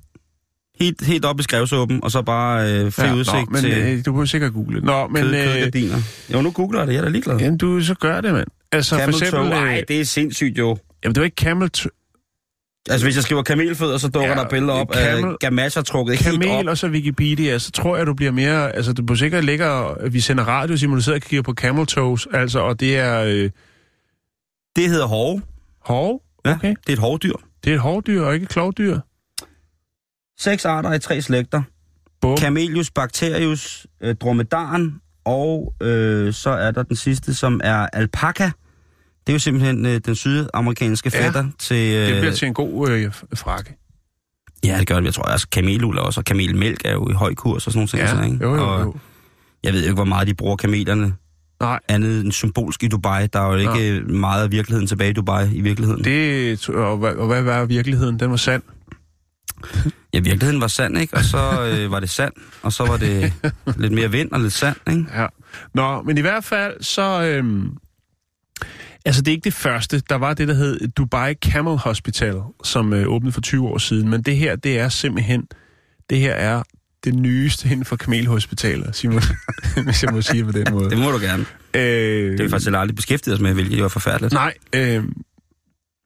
Helt, helt op i skrevsåben, og så bare øh, fri ja, udsigt nå, men, til øh, du kan sikkert google. Nå, men... kød, Øh, kødgardiner. Jo, nu googler jeg det, jeg er da ligeglad. jamen, du, så gør det, mand. Altså, camel for eksempel... toe, Øh, ej, det er sindssygt jo. Jamen, det var ikke camel... T- Altså, hvis jeg skriver kamelfødder, så dukker Ja, ja, der billeder op camel- af gamasher trukket helt kamel op. og så Wikipedia, så tror jeg, du bliver mere... Altså, du på sikkert ligger... Vi sender radio, Simon, og kigger på camel toes, altså, og det er... Øh, Det hedder hove. hov. Ja, Okay. det er et hovdyr. Det er et hovdyr og ikke et klovdyr. Seks arter i tre slægter. Bum. Camelius, Bacterius, øh, dromedaren, og øh, så er der den sidste, som er alpaca. Det er jo simpelthen øh, den sydamerikanske Ja, fætter til... Øh, Det bliver til en god øh, frakke. Ja, det gør det. Jeg tror, altså kamelul er også, og kamelmælk er jo i høj kurs og sådan nogle ting. Ja, så, ikke? jo, jo, Og jo. jeg ved jo ikke, hvor meget de bruger kamelerne. Nej, Andet end symbolsk i Dubai. Der er jo ikke meget af virkeligheden tilbage i Dubai i virkeligheden. det... Og, og hvad var virkeligheden? Den var sand. Ja, virkeligheden var sand, ikke? Og så øh, var det sand, og så var det lidt mere vind og lidt sand, ikke? Ja. Nå, men i hvert fald, så... Øhm, altså, det er ikke det første. Der var det, der hed Dubai Camel Hospital, som øh, åbnede for 20 år siden. Men det her, det er simpelthen... Det her er det nyeste inden for kamelhospitaler, Simon. <laughs> hvis jeg må sige på den måde. Det må du gerne. Øh, Det har vi faktisk aldrig beskæftiget os med, hvilket er forfærdeligt. Nej, øh,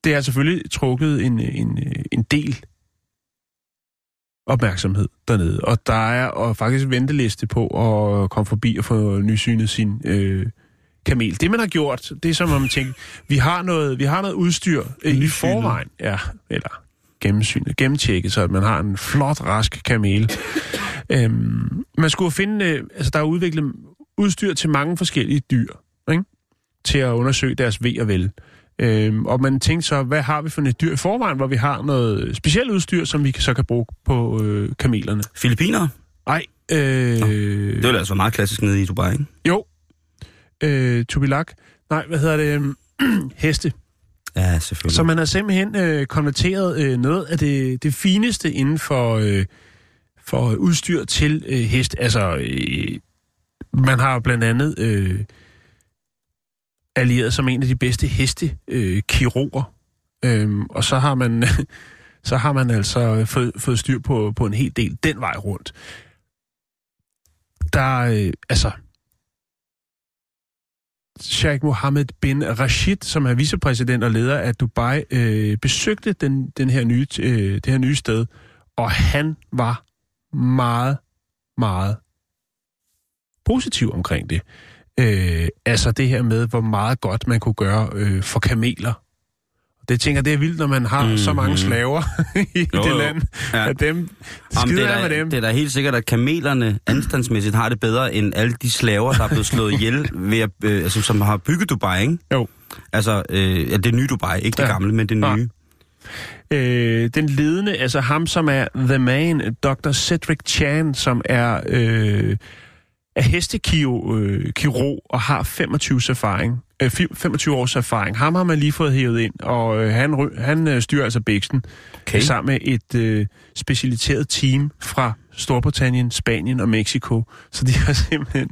det har selvfølgelig trukket en, en, en del opmærksomhed dernede. Og der er og faktisk venteliste på at komme forbi og få nysynet sin øh, kamel. Det man har gjort, det er som om man tænker, vi har noget, vi har noget udstyr øh, i forvejen. Ja, eller gennemsynet, gennemtjekket, så at man har en flot, rask kamel. <laughs> øhm, man skulle finde, øh, altså der er udviklet udstyr til mange forskellige dyr. Ikke? til at undersøge deres ved og vel. Øhm, og man tænkte så, hvad har vi for et dyr i forvejen, hvor vi har noget specielt udstyr, som vi så kan bruge på øh, kamelerne? Filippiner? Nej, øh, Det ville altså være meget klassisk nede i Dubai, ikke? jo, øh, tubilak. Nej, hvad hedder det? <clears throat> Heste. Ja, selvfølgelig. Så man har simpelthen øh, konverteret øh, noget af det, det fineste inden for, øh, for udstyr til øh, hest. Altså, øh, man har blandt andet øh, allieret som en af de bedste hestekirurger. Øh, øhm, og så har man <laughs> så har man altså fået, fået styr på, på en hel del den vej rundt. Der, øh, altså, Sheikh Mohammed bin Rashid, som er vicepræsident og leder af Dubai, øh, besøgte den, den her nye, øh, det her nye sted, og han var meget, meget positiv omkring det. Øh, altså det her med, hvor meget godt man kunne gøre øh, for kameler. Det tænker det er vildt, når man har mm-hmm. så mange slaver <laughs> i Jo, det jo. land, Ja. at dem Jamen, skider det, af er med da, dem. det er da helt sikkert, at kamelerne anstandsmæssigt har det bedre end alle de slaver, der er blevet slået ihjel, ved at, øh, altså, som har bygget Dubai, ikke? Jo. Altså, øh, ja, det nye Dubai, ikke det Ja. gamle, men det nye. Øh, den ledende, altså ham, som er The Man, Dr. Cedric Chan, som er, øh, er hestekirurg øh, og har 25 erfaring. Øh, fi- 25 års erfaring. Ham har man lige fået hævet ind, og øh, han, ry- han øh, styrer altså Bæksten Okay. sammen med et øh, specialiseret team fra Storbritannien, Spanien og Mexico. Så de har <laughs> simpelthen,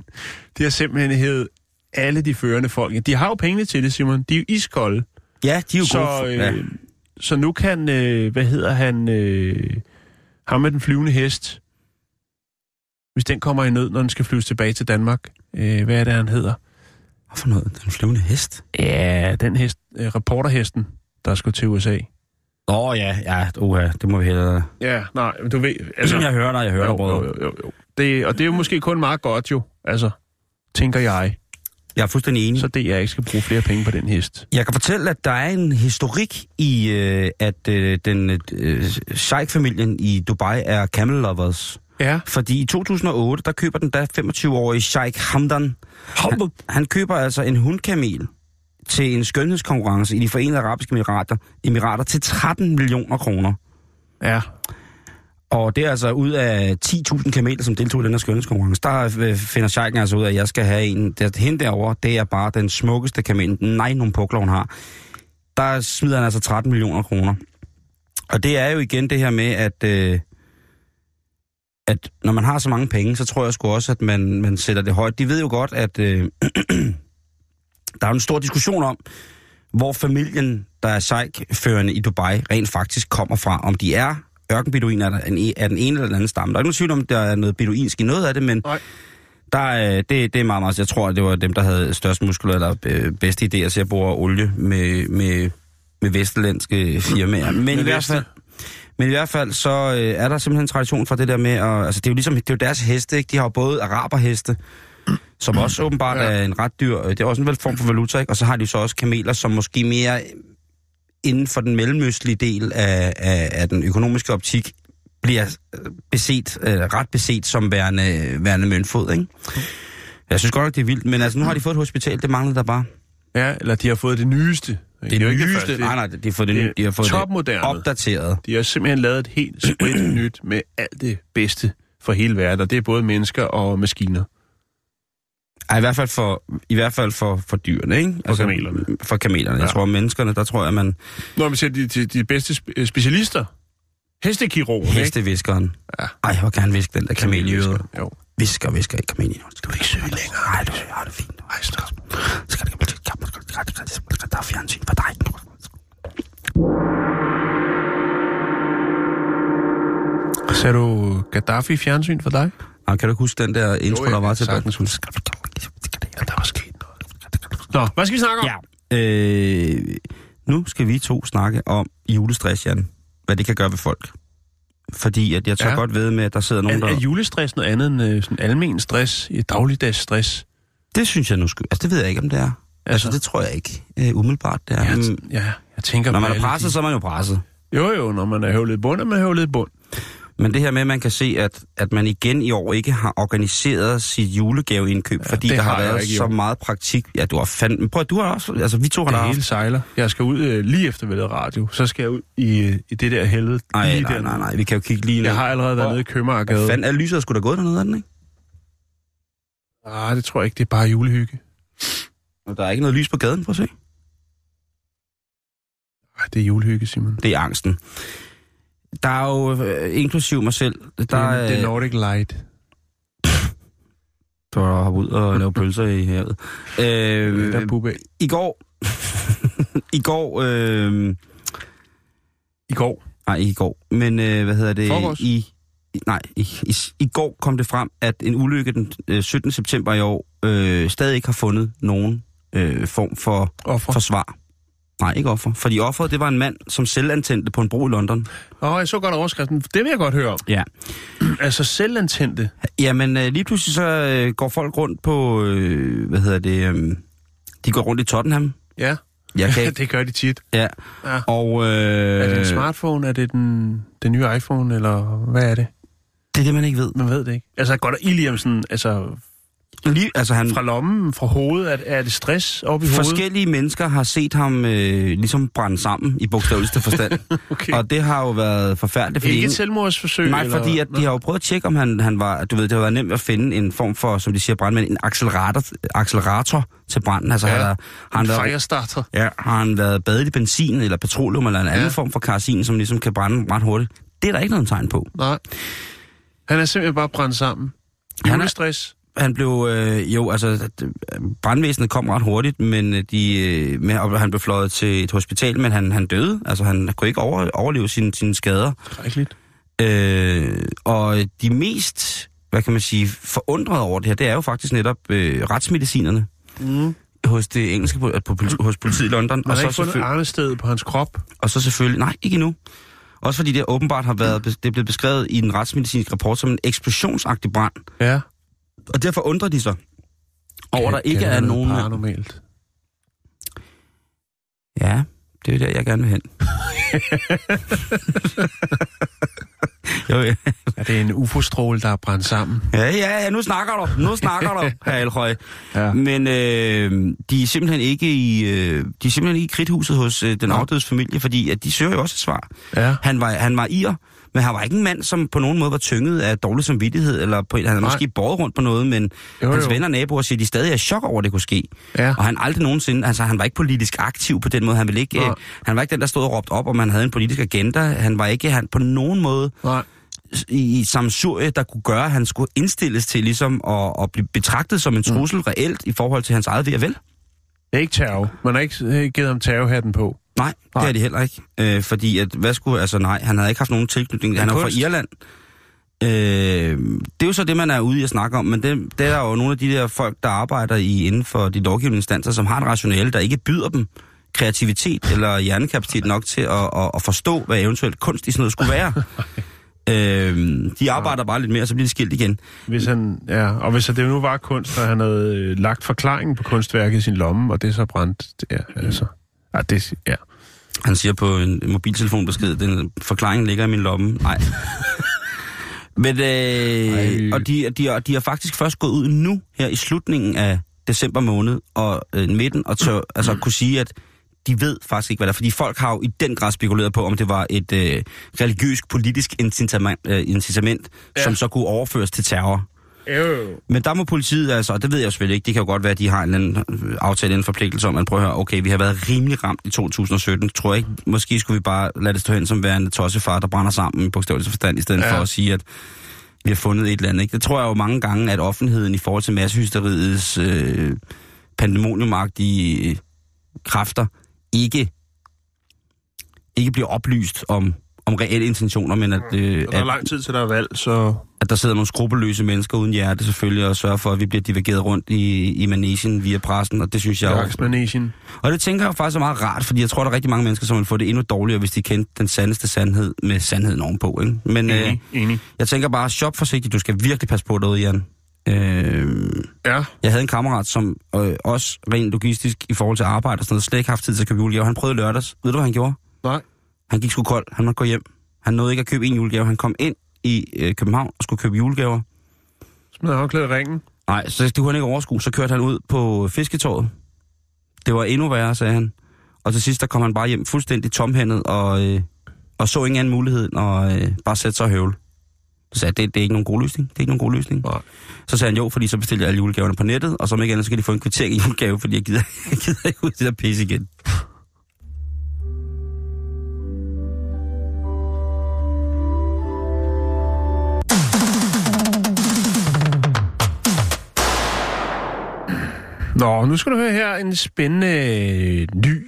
de har simpelthen hævet alle de førende folk. De har jo pengene til det, Simon. De er jo iskolde. Ja, de er jo Så, gode. øh, ja. så nu kan, øh, hvad hedder han, øh, ham med den flyvende hest, hvis den kommer i nød, når den skal flyves tilbage til Danmark, øh, hvad er det, han hedder? Hvad for noget? Den flyvende hest? Ja, den hest, øh, reporterhesten, der skulle til USA. Åh oh, ja, ja, uha, det må vi hellere... Ja, nej, men du ved, Altså, jeg hører dig, jeg hører dig, jo, brødre. jo, jo, jo. Det, og det er jo måske kun meget godt jo, altså, tænker jeg. Jeg er fuldstændig enig. Så det, jeg ikke skal bruge flere penge på den hest. Jeg kan fortælle, at der er en historik i, øh, at øh, den øh, Sheikh-familien i Dubai er camel lovers. Ja. Fordi i 2008, der køber den da 25-årige Sheikh Hamdan. Han, han køber altså en hundkamel til en skønhedskonkurrence i de forenede arabiske emirater, emirater til 13 millioner kroner. Ja. Og det er altså ud af 10.000 kameler, som deltog i den her skønhedskonkurrence. Der øh, finder Sheikhen altså ud af, at jeg skal have en. Hende derovre, det er bare den smukkeste kamel. Nej, nogle pukler, hun har. Der smider han altså 13 millioner kroner. Og det er jo igen det her med, at, øh, at når man har så mange penge, så tror jeg sgu også, at man, man sætter det højt. De ved jo godt, at øh, <clears throat> der er en stor diskussion om, hvor familien, der er sheikh-førende i Dubai, rent faktisk kommer fra. Om de er ørkenbeduiner af den, af den ene eller den anden stamme. Der er ikke nogen tvivl om, der er noget beduinsk i noget af det, men Nej. der er, det, det er meget, meget... Jeg tror, at det var dem, der havde størst muskler eller øh, bedste idéer til at bore olie med, med, med vestlandske firmaer. Men i hvert fald... Men i hvert fald, så øh, er der simpelthen en tradition for det der med, at, altså det er jo ligesom, det er jo deres heste, ikke? De har jo både araberheste, som også åbenbart Ja. er en ret dyr, øh, det er også en form for valuta, ikke? Og så har de så også kameler, som måske mere inden for den mellemøstlige del af, af, af den økonomiske optik, bliver øh, beset, øh, ret beset som værende, værende møntfod, ikke? Jeg synes godt nok, det er vildt, men altså nu har de fået et hospital, det manglede der bare. Ja, eller de har fået det nyeste. Det, er jo det ikke nyeste, første. nej nej, det, det nye, er de har fået det opdateret. De har simpelthen lavet et helt sprit <clears throat> nyt med alt det bedste for hele verden, og det er både mennesker og maskiner. Ej, i hvert fald for, i hvert fald for, for dyrene, ikke? For kamelerne. For kamelerne. Ja. Jeg tror, menneskerne, der tror jeg, man... Når man ser de, de, de bedste spe- specialister, hestekirurger, ikke? Hesteviskeren. Ja. Ej, hvor han viske den der kamel i øret. Jo. Visker, visker ikke kamel i øret. Du er ikke søg længere. Nej, du har det fint. Ej, stop. Skal det der er fjernsyn for dig. Ser du Gaddafi i fjernsyn for dig? Ah, kan du huske den der intro, jeg der var til sagtens huske. Ja, der var sket noget. Nå, hvad skal vi snakke om? Ja. Øh, nu skal vi to snakke om julestress, Jan. Hvad det kan gøre ved folk. Fordi at jeg tør Ja. godt ved med, at der sidder nogen, Er, er der... julestress noget andet end øh, sådan almen stress, i dagligdags stress? Det synes jeg nu sgu... Altså, det ved jeg ikke, om det er. Altså, Altså? det tror jeg ikke uh, umiddelbart, det er. T- ja, jeg tænker når man er presset, de- så er man jo presset. Jo, jo, når man er høvlet bund, er man høvlet bund. Men det her med, at man kan se, at, at man igen i år ikke har organiseret sit julegaveindkøb, ja, fordi det der har, har jeg været ikke så meget praktik. Ja, du har fandme... Prøv, at- du har også... Altså, vi to har Det hele haft... sejler. Jeg skal ud øh, lige efter ved radio. Så skal jeg ud i, øh, i det der helvede. Nej, lige nej, dernede. nej, nej, vi kan jo kigge lige ned. Jeg har allerede været nede i Købmagergade. Fanden, er lyset skulle da gået dernede, er den, ikke? Ah, det tror jeg ikke. Det er bare julehygge. Og der er ikke noget lys på gaden, prøv at se. Ej, det er julehygge, Simon. Det er angsten. Der er jo, øh, inklusiv mig selv, der Det er, det er Nordic Light. <laughs> der er hoppe ud og lave pølser i havet. Øh, Der er bubbe. I går... <laughs> I går... Øh, I går. nej, ikke i går. Men øh, hvad hedder det? Forgårs? I, i, nej, i, i, i går kom det frem, at en ulykke den øh, 17. september i år øh, stadig ikke har fundet nogen øh, form for Offer. forsvar. Nej, ikke offer. Fordi offeret, det var en mand, som selvantændte på en bro i London. Åh, oh, jeg så godt overskriften. Det vil jeg godt høre om. Ja. Altså selvantændte. Jamen, øh, lige pludselig så øh, går folk rundt på, øh, hvad hedder det, øh, de går rundt i Tottenham. Ja, Jeg kan <laughs> ikke, det gør de tit. ja. Ja. Og øh, Er det en smartphone? Er det den, den nye iPhone? Eller hvad er det? det er det, man ikke ved. Man ved det ikke. Altså, går der ild i ham sådan, altså, Lige, altså, han, fra lommen, fra hovedet? Er, er det stress op i hovedet? forskellige mennesker har set ham øh, ligesom brænde sammen i bogstaveligste forstand. <laughs> Okay. Og det har jo været forfærdeligt. Fordi Ikke et selvmordsforsøg? Nej, eller? fordi at de har jo prøvet at tjekke, om han, han var... Du ved, det har været nemt at finde en form for, som de siger, brandmænd, en accelerator, accelerator til branden. Altså, Ja, har, der, har, han været, firestarter. ja, har han været badet i benzin eller petroleum eller en anden Ja. form for karasin, som ligesom kan brænde ret hurtigt. Det er der ikke noget tegn på. Nej. Han er simpelthen bare brændt sammen. Han er- Julestress. Han blev, øh, jo, altså, brandvæsenet kom ret hurtigt, men øh, de, øh, med, og han blev fløjet til et hospital, men han, han døde. Altså, han kunne ikke over, overleve sine, sine skader. Skrækkeligt. Øh, og de mest, hvad kan man sige, forundrede over det her, det er jo faktisk netop øh, retsmedicinerne Mm. hos det engelske, på, på, hos politiet i London. Man Og så, ikke fundet arnested på hans krop. og så selvfølgelig, nej, ikke endnu. Også fordi det åbenbart har været, det er blevet beskrevet i en retsmedicinsk rapport som en eksplosionsagtig brand. Ja. Og derfor undrer de sig over, der ikke Kan er nogen... Paranormalt. Ja, det er der, jeg gerne vil hen. <laughs> jo, ja. Er det en ufo-stråle, der er brændt sammen? Ja, ja, ja, nu snakker du. Nu snakker du, <laughs> herr Elhøj. Ja. Men øh, de er simpelthen ikke i, øh, de er simpelthen ikke i kridthuset hos øh, den afdødes familie, fordi at de søger jo også et svar. Ja. Han var, han var ir, men han var ikke en mand, som på nogen måde var tynget af dårlig samvittighed, eller på, han Nej. måske båret rundt på noget, men Jo, hans jo. venner og naboer siger, at de stadig er i chok over, at det kunne ske. Ja. Og han aldrig nogensinde, altså han var ikke politisk aktiv på den måde, han ville ikke, Nej. øh, han var ikke den, der stod og råbte op, om han havde en politisk agenda. Han var ikke han på nogen måde Nej. i, i samsurie, der kunne gøre, at han skulle indstilles til ligesom at, at blive betragtet som en trussel mm. reelt i forhold til hans eget ved vel. Ikke terror. Man har ikke øh, givet ham terrorhatten på. Nej, det Nej. er de heller ikke. Øh, fordi at, hvad skulle, altså nej, han havde ikke haft nogen tilknytning. Han er jo fra kunst. Irland. Øh, det er jo så det, man er ude i at snakke om, men det, det er der jo nogle af de der folk, der arbejder i inden for de lovgivende instanser, som har et rationale, der ikke byder dem kreativitet eller hjernekapacitet nok til at, at, at forstå, hvad eventuelt kunst i sådan noget skulle være. <laughs> øh, de arbejder bare lidt mere, og så bliver det skilt igen. Hvis han, ja, og hvis det nu var kunst, og han havde øh, lagt forklaringen på kunstværket i sin lomme, og det er så brændt, det er, altså... Ja, det, ja. Han siger på en mobiltelefonbesked, den forklaring ligger i min lomme. Nej. <laughs> Men, øh, Ej. og de, de, er, de er faktisk først gået ud nu, her i slutningen af december måned, og øh, midten, og tør, <clears throat> altså kunne sige, at de ved faktisk ikke, hvad det er. Fordi folk har jo i den grad spekuleret på, om det var et øh, religiøst, politisk incitament, øh, incitament. Ja. som så kunne overføres til terror. Jo. Men der må politiet, altså, og det ved jeg selvfølgelig ikke, det kan jo godt være, at de har en eller anden øh, aftale, en forpligtelse om, at prøve at høre, okay, vi har været rimelig ramt i 2017, tror jeg ikke, måske skulle vi bare lade det stå hen som værende tossefar, der brænder sammen i bogstavelig forstand, i stedet ja. Ja. for at sige, at vi har fundet et eller andet. Ikke? Det tror jeg jo mange gange, at offentligheden i forhold til massehysteriets øh, pandemoniumagtige øh, kræfter ikke, ikke bliver oplyst om, om reelle intentioner, men at, øh, Og der er at, lang tid til, der er valg, så... at der sidder nogle skrupelløse mennesker uden hjerte selvfølgelig, og sørger for, at vi bliver divergeret rundt i, i manesien via pressen, og det synes jeg jo... Jaksmanation. Og det tænker jeg faktisk er meget rart, fordi jeg tror, der er rigtig mange mennesker, som vil få det endnu dårligere, hvis de kendte den sandeste sandhed med sandheden ovenpå. Ikke? Men øh, Enig, enig. jeg tænker bare, shop forsigtigt, du skal virkelig passe på derude, Jan. Øh, Ja, jeg havde en kammerat, som øh, også rent logistisk i forhold til arbejde og sådan noget, slet ikke haft tid til at købe julegave. Han prøvede lørdags. Ved du, hvad han gjorde? nej. Han gik sgu kold. Han måtte gå hjem. Han nåede ikke at købe en julegave. Han kom ind i øh, København og skulle købe julegaver. Smed håndklædet i ringen. Nej, så det kunne han ikke overskue. Så kørte han ud på fisketåret. Det var endnu værre, sagde han. Og til sidst, der kom han bare hjem fuldstændig tomhændet og, øh, og så ingen anden mulighed at øh, bare sætte sig og høvle. Så sagde jeg, det, det er ikke nogen god løsning. Det er ikke nogen god løsning. Nej. Så sagde han jo, fordi så bestilte jeg alle julegaverne på nettet, og så ikke andet, så kan de få en kvittering i julegave, fordi jeg gider, <laughs> jeg gider ikke ud det der pisse igen. Nå, nu skal du høre her en spændende øh, ny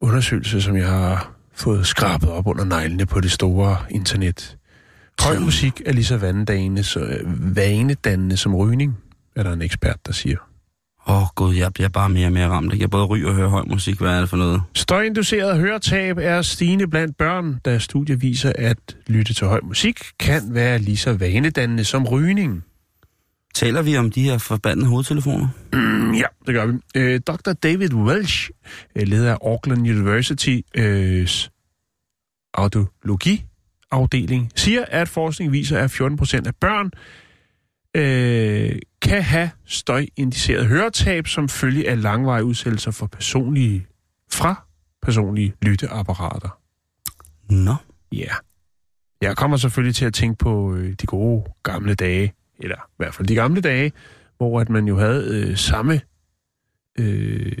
undersøgelse, som jeg har fået skrabet op under neglene på det store internet. Høj musik er lige så vanedannende, så, vanedannende som rygning, er der en ekspert, der siger. Åh oh, gud, jeg bliver bare mere og mere ramt. Jeg både ryger og hører høj musik. Hvad er det for noget? Støjinduceret høretab er stigende blandt børn, da studier viser, at lytte til høj musik kan være lige så vanedannende som rygning. Taler vi om de her forbandede hovedtelefoner? Mm, ja, det gør vi. Øh, Dr. David Welsh, øh, leder af Auckland University øh, audiologiafdeling, siger, at forskning viser, at 14 procent af børn øh, kan have støjindiceret høretab som følge af langvarige udsættelser for personlige, fra personlige lytteapparater. Nå. Ja. Yeah. Jeg kommer selvfølgelig til at tænke på øh, de gode gamle dage, eller i hvert fald de gamle dage, hvor at man jo havde øh, samme øh,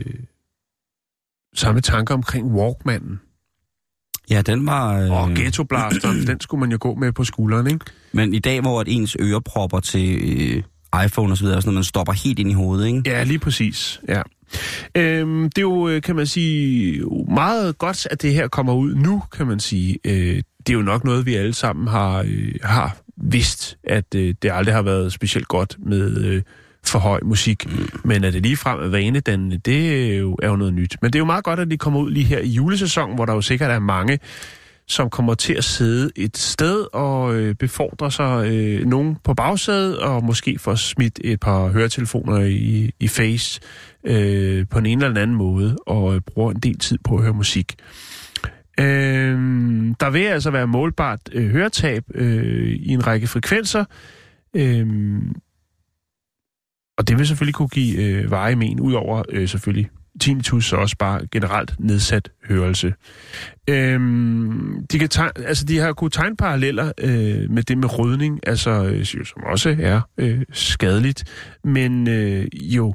samme tanker omkring Walkmanen. Ja, den var... Øh... Og ghettoblasteren, <clears throat> den skulle man jo gå med på skulderen, ikke? Men i dag, hvor at ens ørepropper til øh, iPhone sådan noget, man stopper helt ind i hovedet, ikke? Ja, lige præcis. Ja. Øhm, det er jo, øh, kan man sige, meget godt, at det her kommer ud nu, kan man sige. Øh, det er jo nok noget, vi alle sammen har, øh, har vidst, at øh, det aldrig har været specielt godt med øh, for høj musik. Mm. Men at det ligefrem er vanedannende, det er jo, er jo noget nyt. Men det er jo meget godt, at det kommer ud lige her i julesæsonen, hvor der jo sikkert er mange, som kommer til at sidde et sted og øh, befordre sig øh, nogen på bagsædet, og måske få smidt et par høretelefoner i, i face øh, på en eller anden måde, og øh, bruger en del tid på at høre musik. Øh, der vil altså være målbart øh, høretab øh, i en række frekvenser, øh, og det vil selvfølgelig kunne give øh, veje men, udover øh, selvfølgelig tinnitus, så også bare generelt nedsat hørelse. Øhm, de, kan tegne, altså de har kunnet tegne paralleller øh, med det med rødning, altså, øh, som også er øh, skadeligt, men øh, jo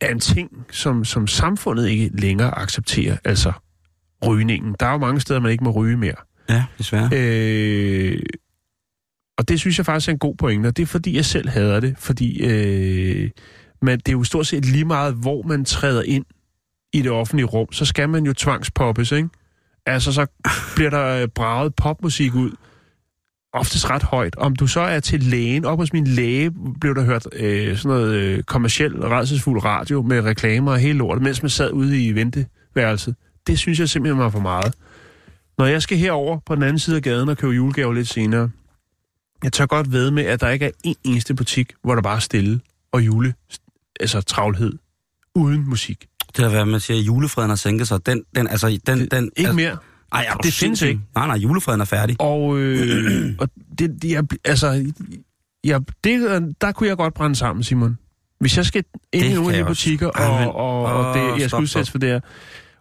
er en ting, som, som samfundet ikke længere accepterer, altså rygningen. Der er jo mange steder, man ikke må ryge mere. Ja, desværre. Øh, og det synes jeg faktisk er en god pointe, og det er fordi, jeg selv hader det, fordi øh, man, det er jo stort set lige meget, hvor man træder ind i det offentlige rum, så skal man jo tvangspoppes, ikke? Altså, så bliver der braget popmusik ud, oftest ret højt. Om du så er til lægen, op hos min læge blev der hørt øh, sådan noget øh, kommersiel, redselsfuld radio med reklamer og hele lortet, mens man sad ude i venteværelset. Det synes jeg simpelthen var for meget. Når jeg skal herover på den anden side af gaden og købe julegaver lidt senere, jeg tør godt ved med, at der ikke er en eneste butik, hvor der bare er stille og jule, altså travlhed, uden musik. Det er, hvad man siger, julefreden har sænket sig. Den, den, altså, den, Det, den, ikke altså, mere. Ej, er du det findes ikke. Nej, nej, julefreden er færdig. Og, øh, <clears throat> og det, det, jeg, altså, jeg, det, der kunne jeg godt brænde sammen, Simon. Hvis jeg skal ind Det i nogle af de butikker, og, og, og Åh, det, jeg skal udsættes for det her.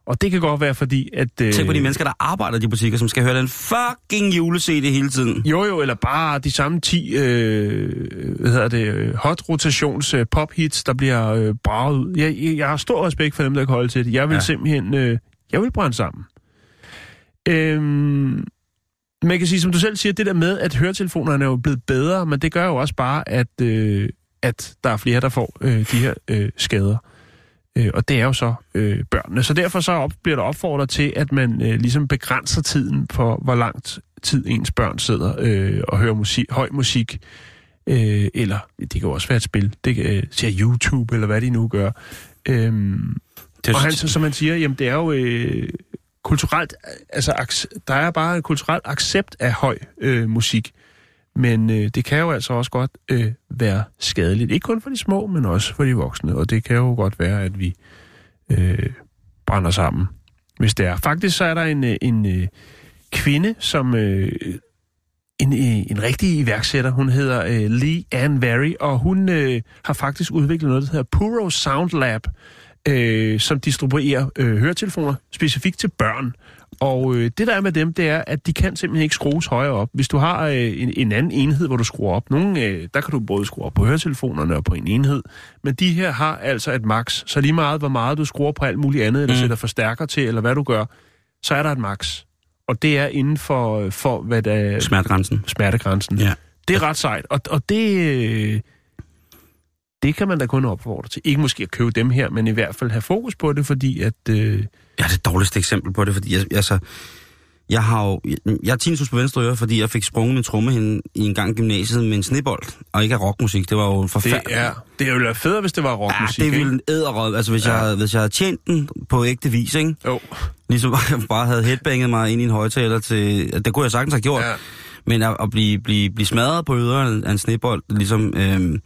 Og det kan godt være, fordi at... Øh, Tænk på de mennesker, der arbejder i de butikker, som skal høre den fucking jule-CD hele tiden. Jo, jo, eller bare de samme 10 øh, hvad hedder det, øh, hot rotations øh, pop-hits, der bliver øh, braget ud. Jeg, jeg, jeg har stor respekt for dem, der kan holde til det. Jeg vil ja. simpelthen... Øh, jeg vil brænde sammen. Øhm, man kan sige, som du selv siger, det der med, at høretelefonerne er jo blevet bedre, men det gør jo også bare, at, øh, at der er flere, der får øh, de her øh, skader. Øh, og det er jo så øh, børnene. Så derfor så op, bliver der opfordret til, at man øh, ligesom begrænser tiden for, hvor langt tid ens børn sidder øh, og hører musik, høj musik. Øh, eller det kan jo også være et spil. Det kan øh, ser YouTube, eller hvad de nu gør. Øhm, Det og han, så- som man siger, jamen det er jo øh, kulturelt, altså der er bare en kulturel accept af høj øh, musik. Men øh, det kan jo altså også godt øh, være skadeligt. Ikke kun for de små, men også for de voksne. Og det kan jo godt være, at vi øh, brænder sammen, hvis det er. Faktisk så er der en, øh, en øh, kvinde, som øh, en, øh, en rigtig iværksætter. Hun hedder øh, Lee Ann Vary, og hun øh, har faktisk udviklet noget, der hedder Puro Sound Lab, øh, som distribuerer øh, høretelefoner specifikt til børn. Og øh, det der er med dem, det er, at de kan simpelthen ikke skrues højere op. Hvis du har øh, en, en anden enhed, hvor du skruer op, nogle, øh, der kan du både skrue op på høretelefonerne og på en enhed, men de her har altså et max. Så lige meget, hvor meget du skruer på alt muligt andet, eller Mm. sætter forstærker til, eller hvad du gør, så er der et max. Og det er inden for, for hvad der Smertegrænsen. smertegrænsen. Ja. Det er ret sejt, og, og det, øh, det kan man da kun opfordre til. Ikke måske at købe dem her, men i hvert fald have fokus på det, fordi at... Øh, Jeg er det dårligste eksempel på det, fordi jeg, altså, jeg har jo, jeg, er tinnitus på venstre øre, fordi jeg fik sprunget min trommehinde i en gang i gymnasiet med en snebold, og ikke af rockmusik. Det var jo det, forfærdeligt. er, det ville være federe, hvis det var Ja, rockmusik. det ikke? ville en æderrød. Altså, hvis, ja. Ja. jeg, havde- hvis jeg havde tjent den på ægte vis, ikke? Jo, Ligesom jeg bare havde headbanget mig ind i en højtaler til... Det kunne jeg sagtens have gjort. ja. Men at, at blive, blive, blive smadret på ørerne af en snebold, ligesom... Øhm,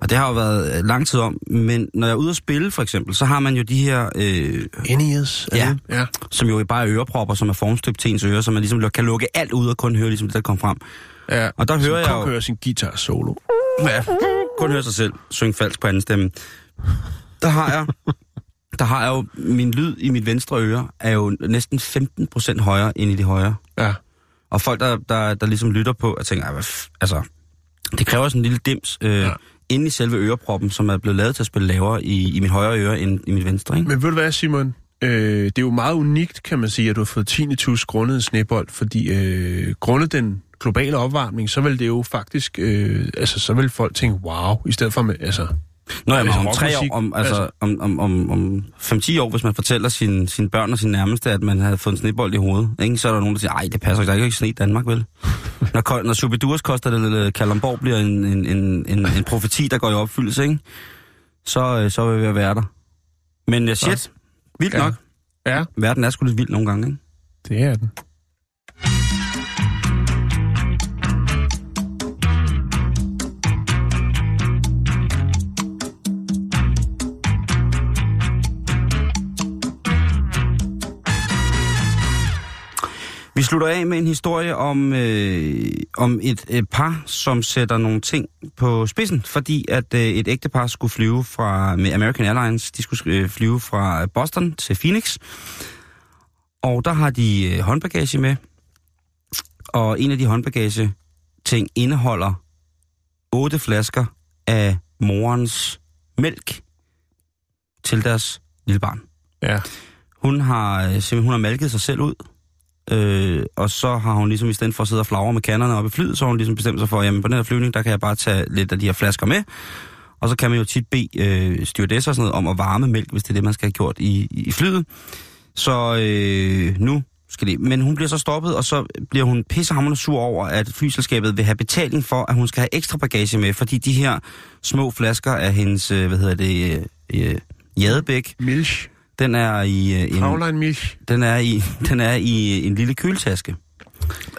og det har jo været øh, lang tid om. Men når jeg er ude at spille, for eksempel, så har man jo de her... Øh, NES. Ja. ja. som jo bare er ørepropper, som er formstøbt til ens ører, så man ligesom kan lukke alt ud og kun høre ligesom det, der kom frem. ja. Og der hører jeg Kong jo... hører sin guitar solo. Ja, kun høre sig selv synge falsk på anden stemme. Der har jeg... Der har jeg jo... Min lyd i mit venstre øre er jo næsten 15% højere end i det højre. Ja. Og folk, der, der, der ligesom lytter på, og tænker, "Ej, hvad f-? altså, det kræver sådan en lille dims øh, Ja inde i selve øreproppen, som er blevet lavet til at spille lavere i, i mit højre øre end i mit venstre. Ikke? Men ved du hvad, Simon? Øh, det er jo meget unikt, kan man sige, at du har fået tinnitus grundet en snebold, fordi øh, grundet den globale opvarmning, så vil det jo faktisk, øh, altså så vil folk tænke, wow, i stedet for med, altså, Nå ja, men Altså, om tre år, om, altså, altså. om, om, om, om 5-10 år, hvis man fortæller sine, sine børn og sine nærmeste, at man havde fået en snebold i hovedet, ikke? så er der nogen, der siger, ej, det passer ikke, der er ikke sne i Danmark, vel? <laughs> når, når Shubidurs koster det, eller Kalamborg bliver en, en, en, en, en profeti, der går i opfyldelse, ikke? Så, øh, så vil vi være der. Men shit, vildt Ja. nok. ja, Verden er sgu lidt vild nogle gange, ikke? det er den. Vi slutter af med en historie om, øh, om et, et par, som sætter nogle ting på spidsen, fordi at øh, et ægtepar skulle flyve fra med American Airlines, de skulle øh, flyve fra Boston til Phoenix, og der har de øh, håndbagage med, og en af de håndbagage ting indeholder otte flasker af morens mælk til deres lille barn. Ja. Hun har øh, simpelthen hun har malket sig selv ud, øh, og så har hun ligesom i stedet for at sidde og flagre med kanderne op i flyet, så har hun ligesom bestemt sig for, jamen på den her flyvning, der kan jeg bare tage lidt af de her flasker med, og så kan man jo tit bede øh, stewardesser og sådan noget om at varme mælk, hvis det er det, man skal have gjort i, i flyet. Så øh, nu skal det. Men hun bliver så stoppet, og så bliver hun pissehammerende sur over, at flyselskabet vil have betaling for, at hun skal have ekstra bagage med, fordi de her små flasker af hendes, øh, hvad hedder det, øh, øh jadebæk, Milch den er i øh, en, Fraulein Milch. den er i, <laughs> den er i en lille køletaske.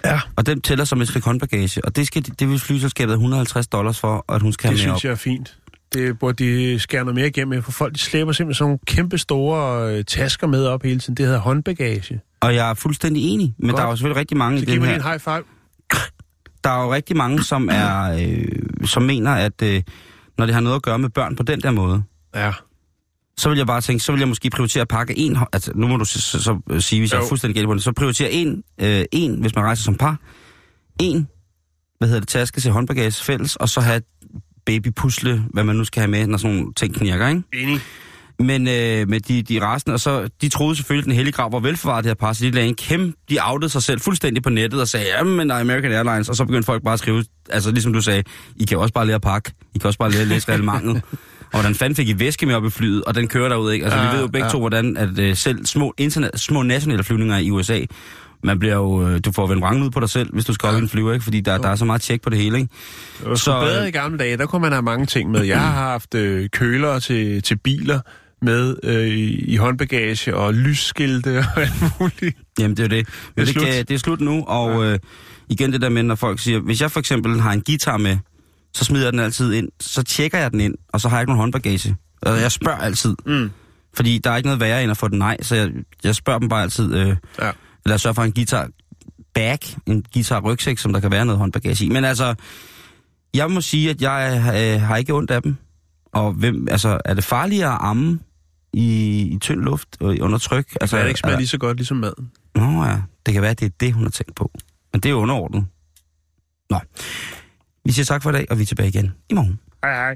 Ja. Og den tæller som et stykke håndbagage. Og det, skal, de- det vil flyselskabet have 150 dollars for, at hun skal Det have med op. synes jeg er fint. Det burde de skære noget mere igennem, for folk de slæber simpelthen sådan nogle kæmpe store øh, tasker med op hele tiden. Det hedder håndbagage. Og jeg er fuldstændig enig, men Godt. der er jo selvfølgelig rigtig mange Så i giv den mig her... en high five. <laughs> Der er jo rigtig mange, som er, øh, som mener, at øh, når det har noget at gøre med børn på den der måde, Ja. Så vil jeg bare tænke, så vil jeg måske prioritere at pakke en, altså nu må du så, så, så sige, hvis jeg Jo. er fuldstændig galt på det, så prioritere en, øh, en, hvis man rejser som par, en, hvad hedder det, taske til håndbagage fælles, og så have babypusle, hvad man nu skal have med, når sådan nogle ting knirker, ikke? Enig. Men øh, med de, de resten, og så, de troede selvfølgelig, at den hellige grav var velforvaret det her par, så de lagde en kæmpe, de outede sig selv fuldstændig på nettet og sagde, jamen, der er American Airlines, og så begyndte folk bare at skrive, altså ligesom du sagde, I kan også bare lære at pakke, I kan også bare lære at læse reglementet. <laughs> og hvordan fanden fik I væske med op i flyet, og den kører derud, ikke? Altså, Ja, vi ved jo begge ja. to, hvordan at øh, selv små, internet, små nationale flyvninger i USA, man bliver jo, øh, du får vel en ud på dig selv, hvis du skal op i en flyver, ikke? Fordi der, der er så meget tjek på det hele, ikke? Det var Så, bedre øh, i gamle dage. Der kunne man have mange ting med. Jeg har haft øh, køler til, til biler med øh, i, håndbagage og lysskilte og alt muligt. Jamen, det er det. Men det, slut. kan, det er slut nu, og øh, igen det der med, når folk siger, hvis jeg for eksempel har en guitar med, så smider jeg den altid ind, så tjekker jeg den ind, og så har jeg ikke nogen håndbagage. Og jeg spørger altid, Mm. fordi der er ikke noget værre end at få den nej, så jeg, jeg spørger dem bare altid, øh, Ja. eller jeg sørger for en guitar bag, en guitar-rygsæk, som der kan være noget håndbagage i. Men altså, jeg må sige, at jeg øh, har ikke ondt af dem. Og hvem, altså, er det farligere at amme i, i tynd luft og under tryk? Altså, Altså, er det ikke smager er- lige så godt ligesom maden? Nå ja, det kan være, at det er det, hun har tænkt på. Men det er underordnet. Nå. Vi siger tak for i dag, og vi er tilbage igen i morgen. Hej, hej.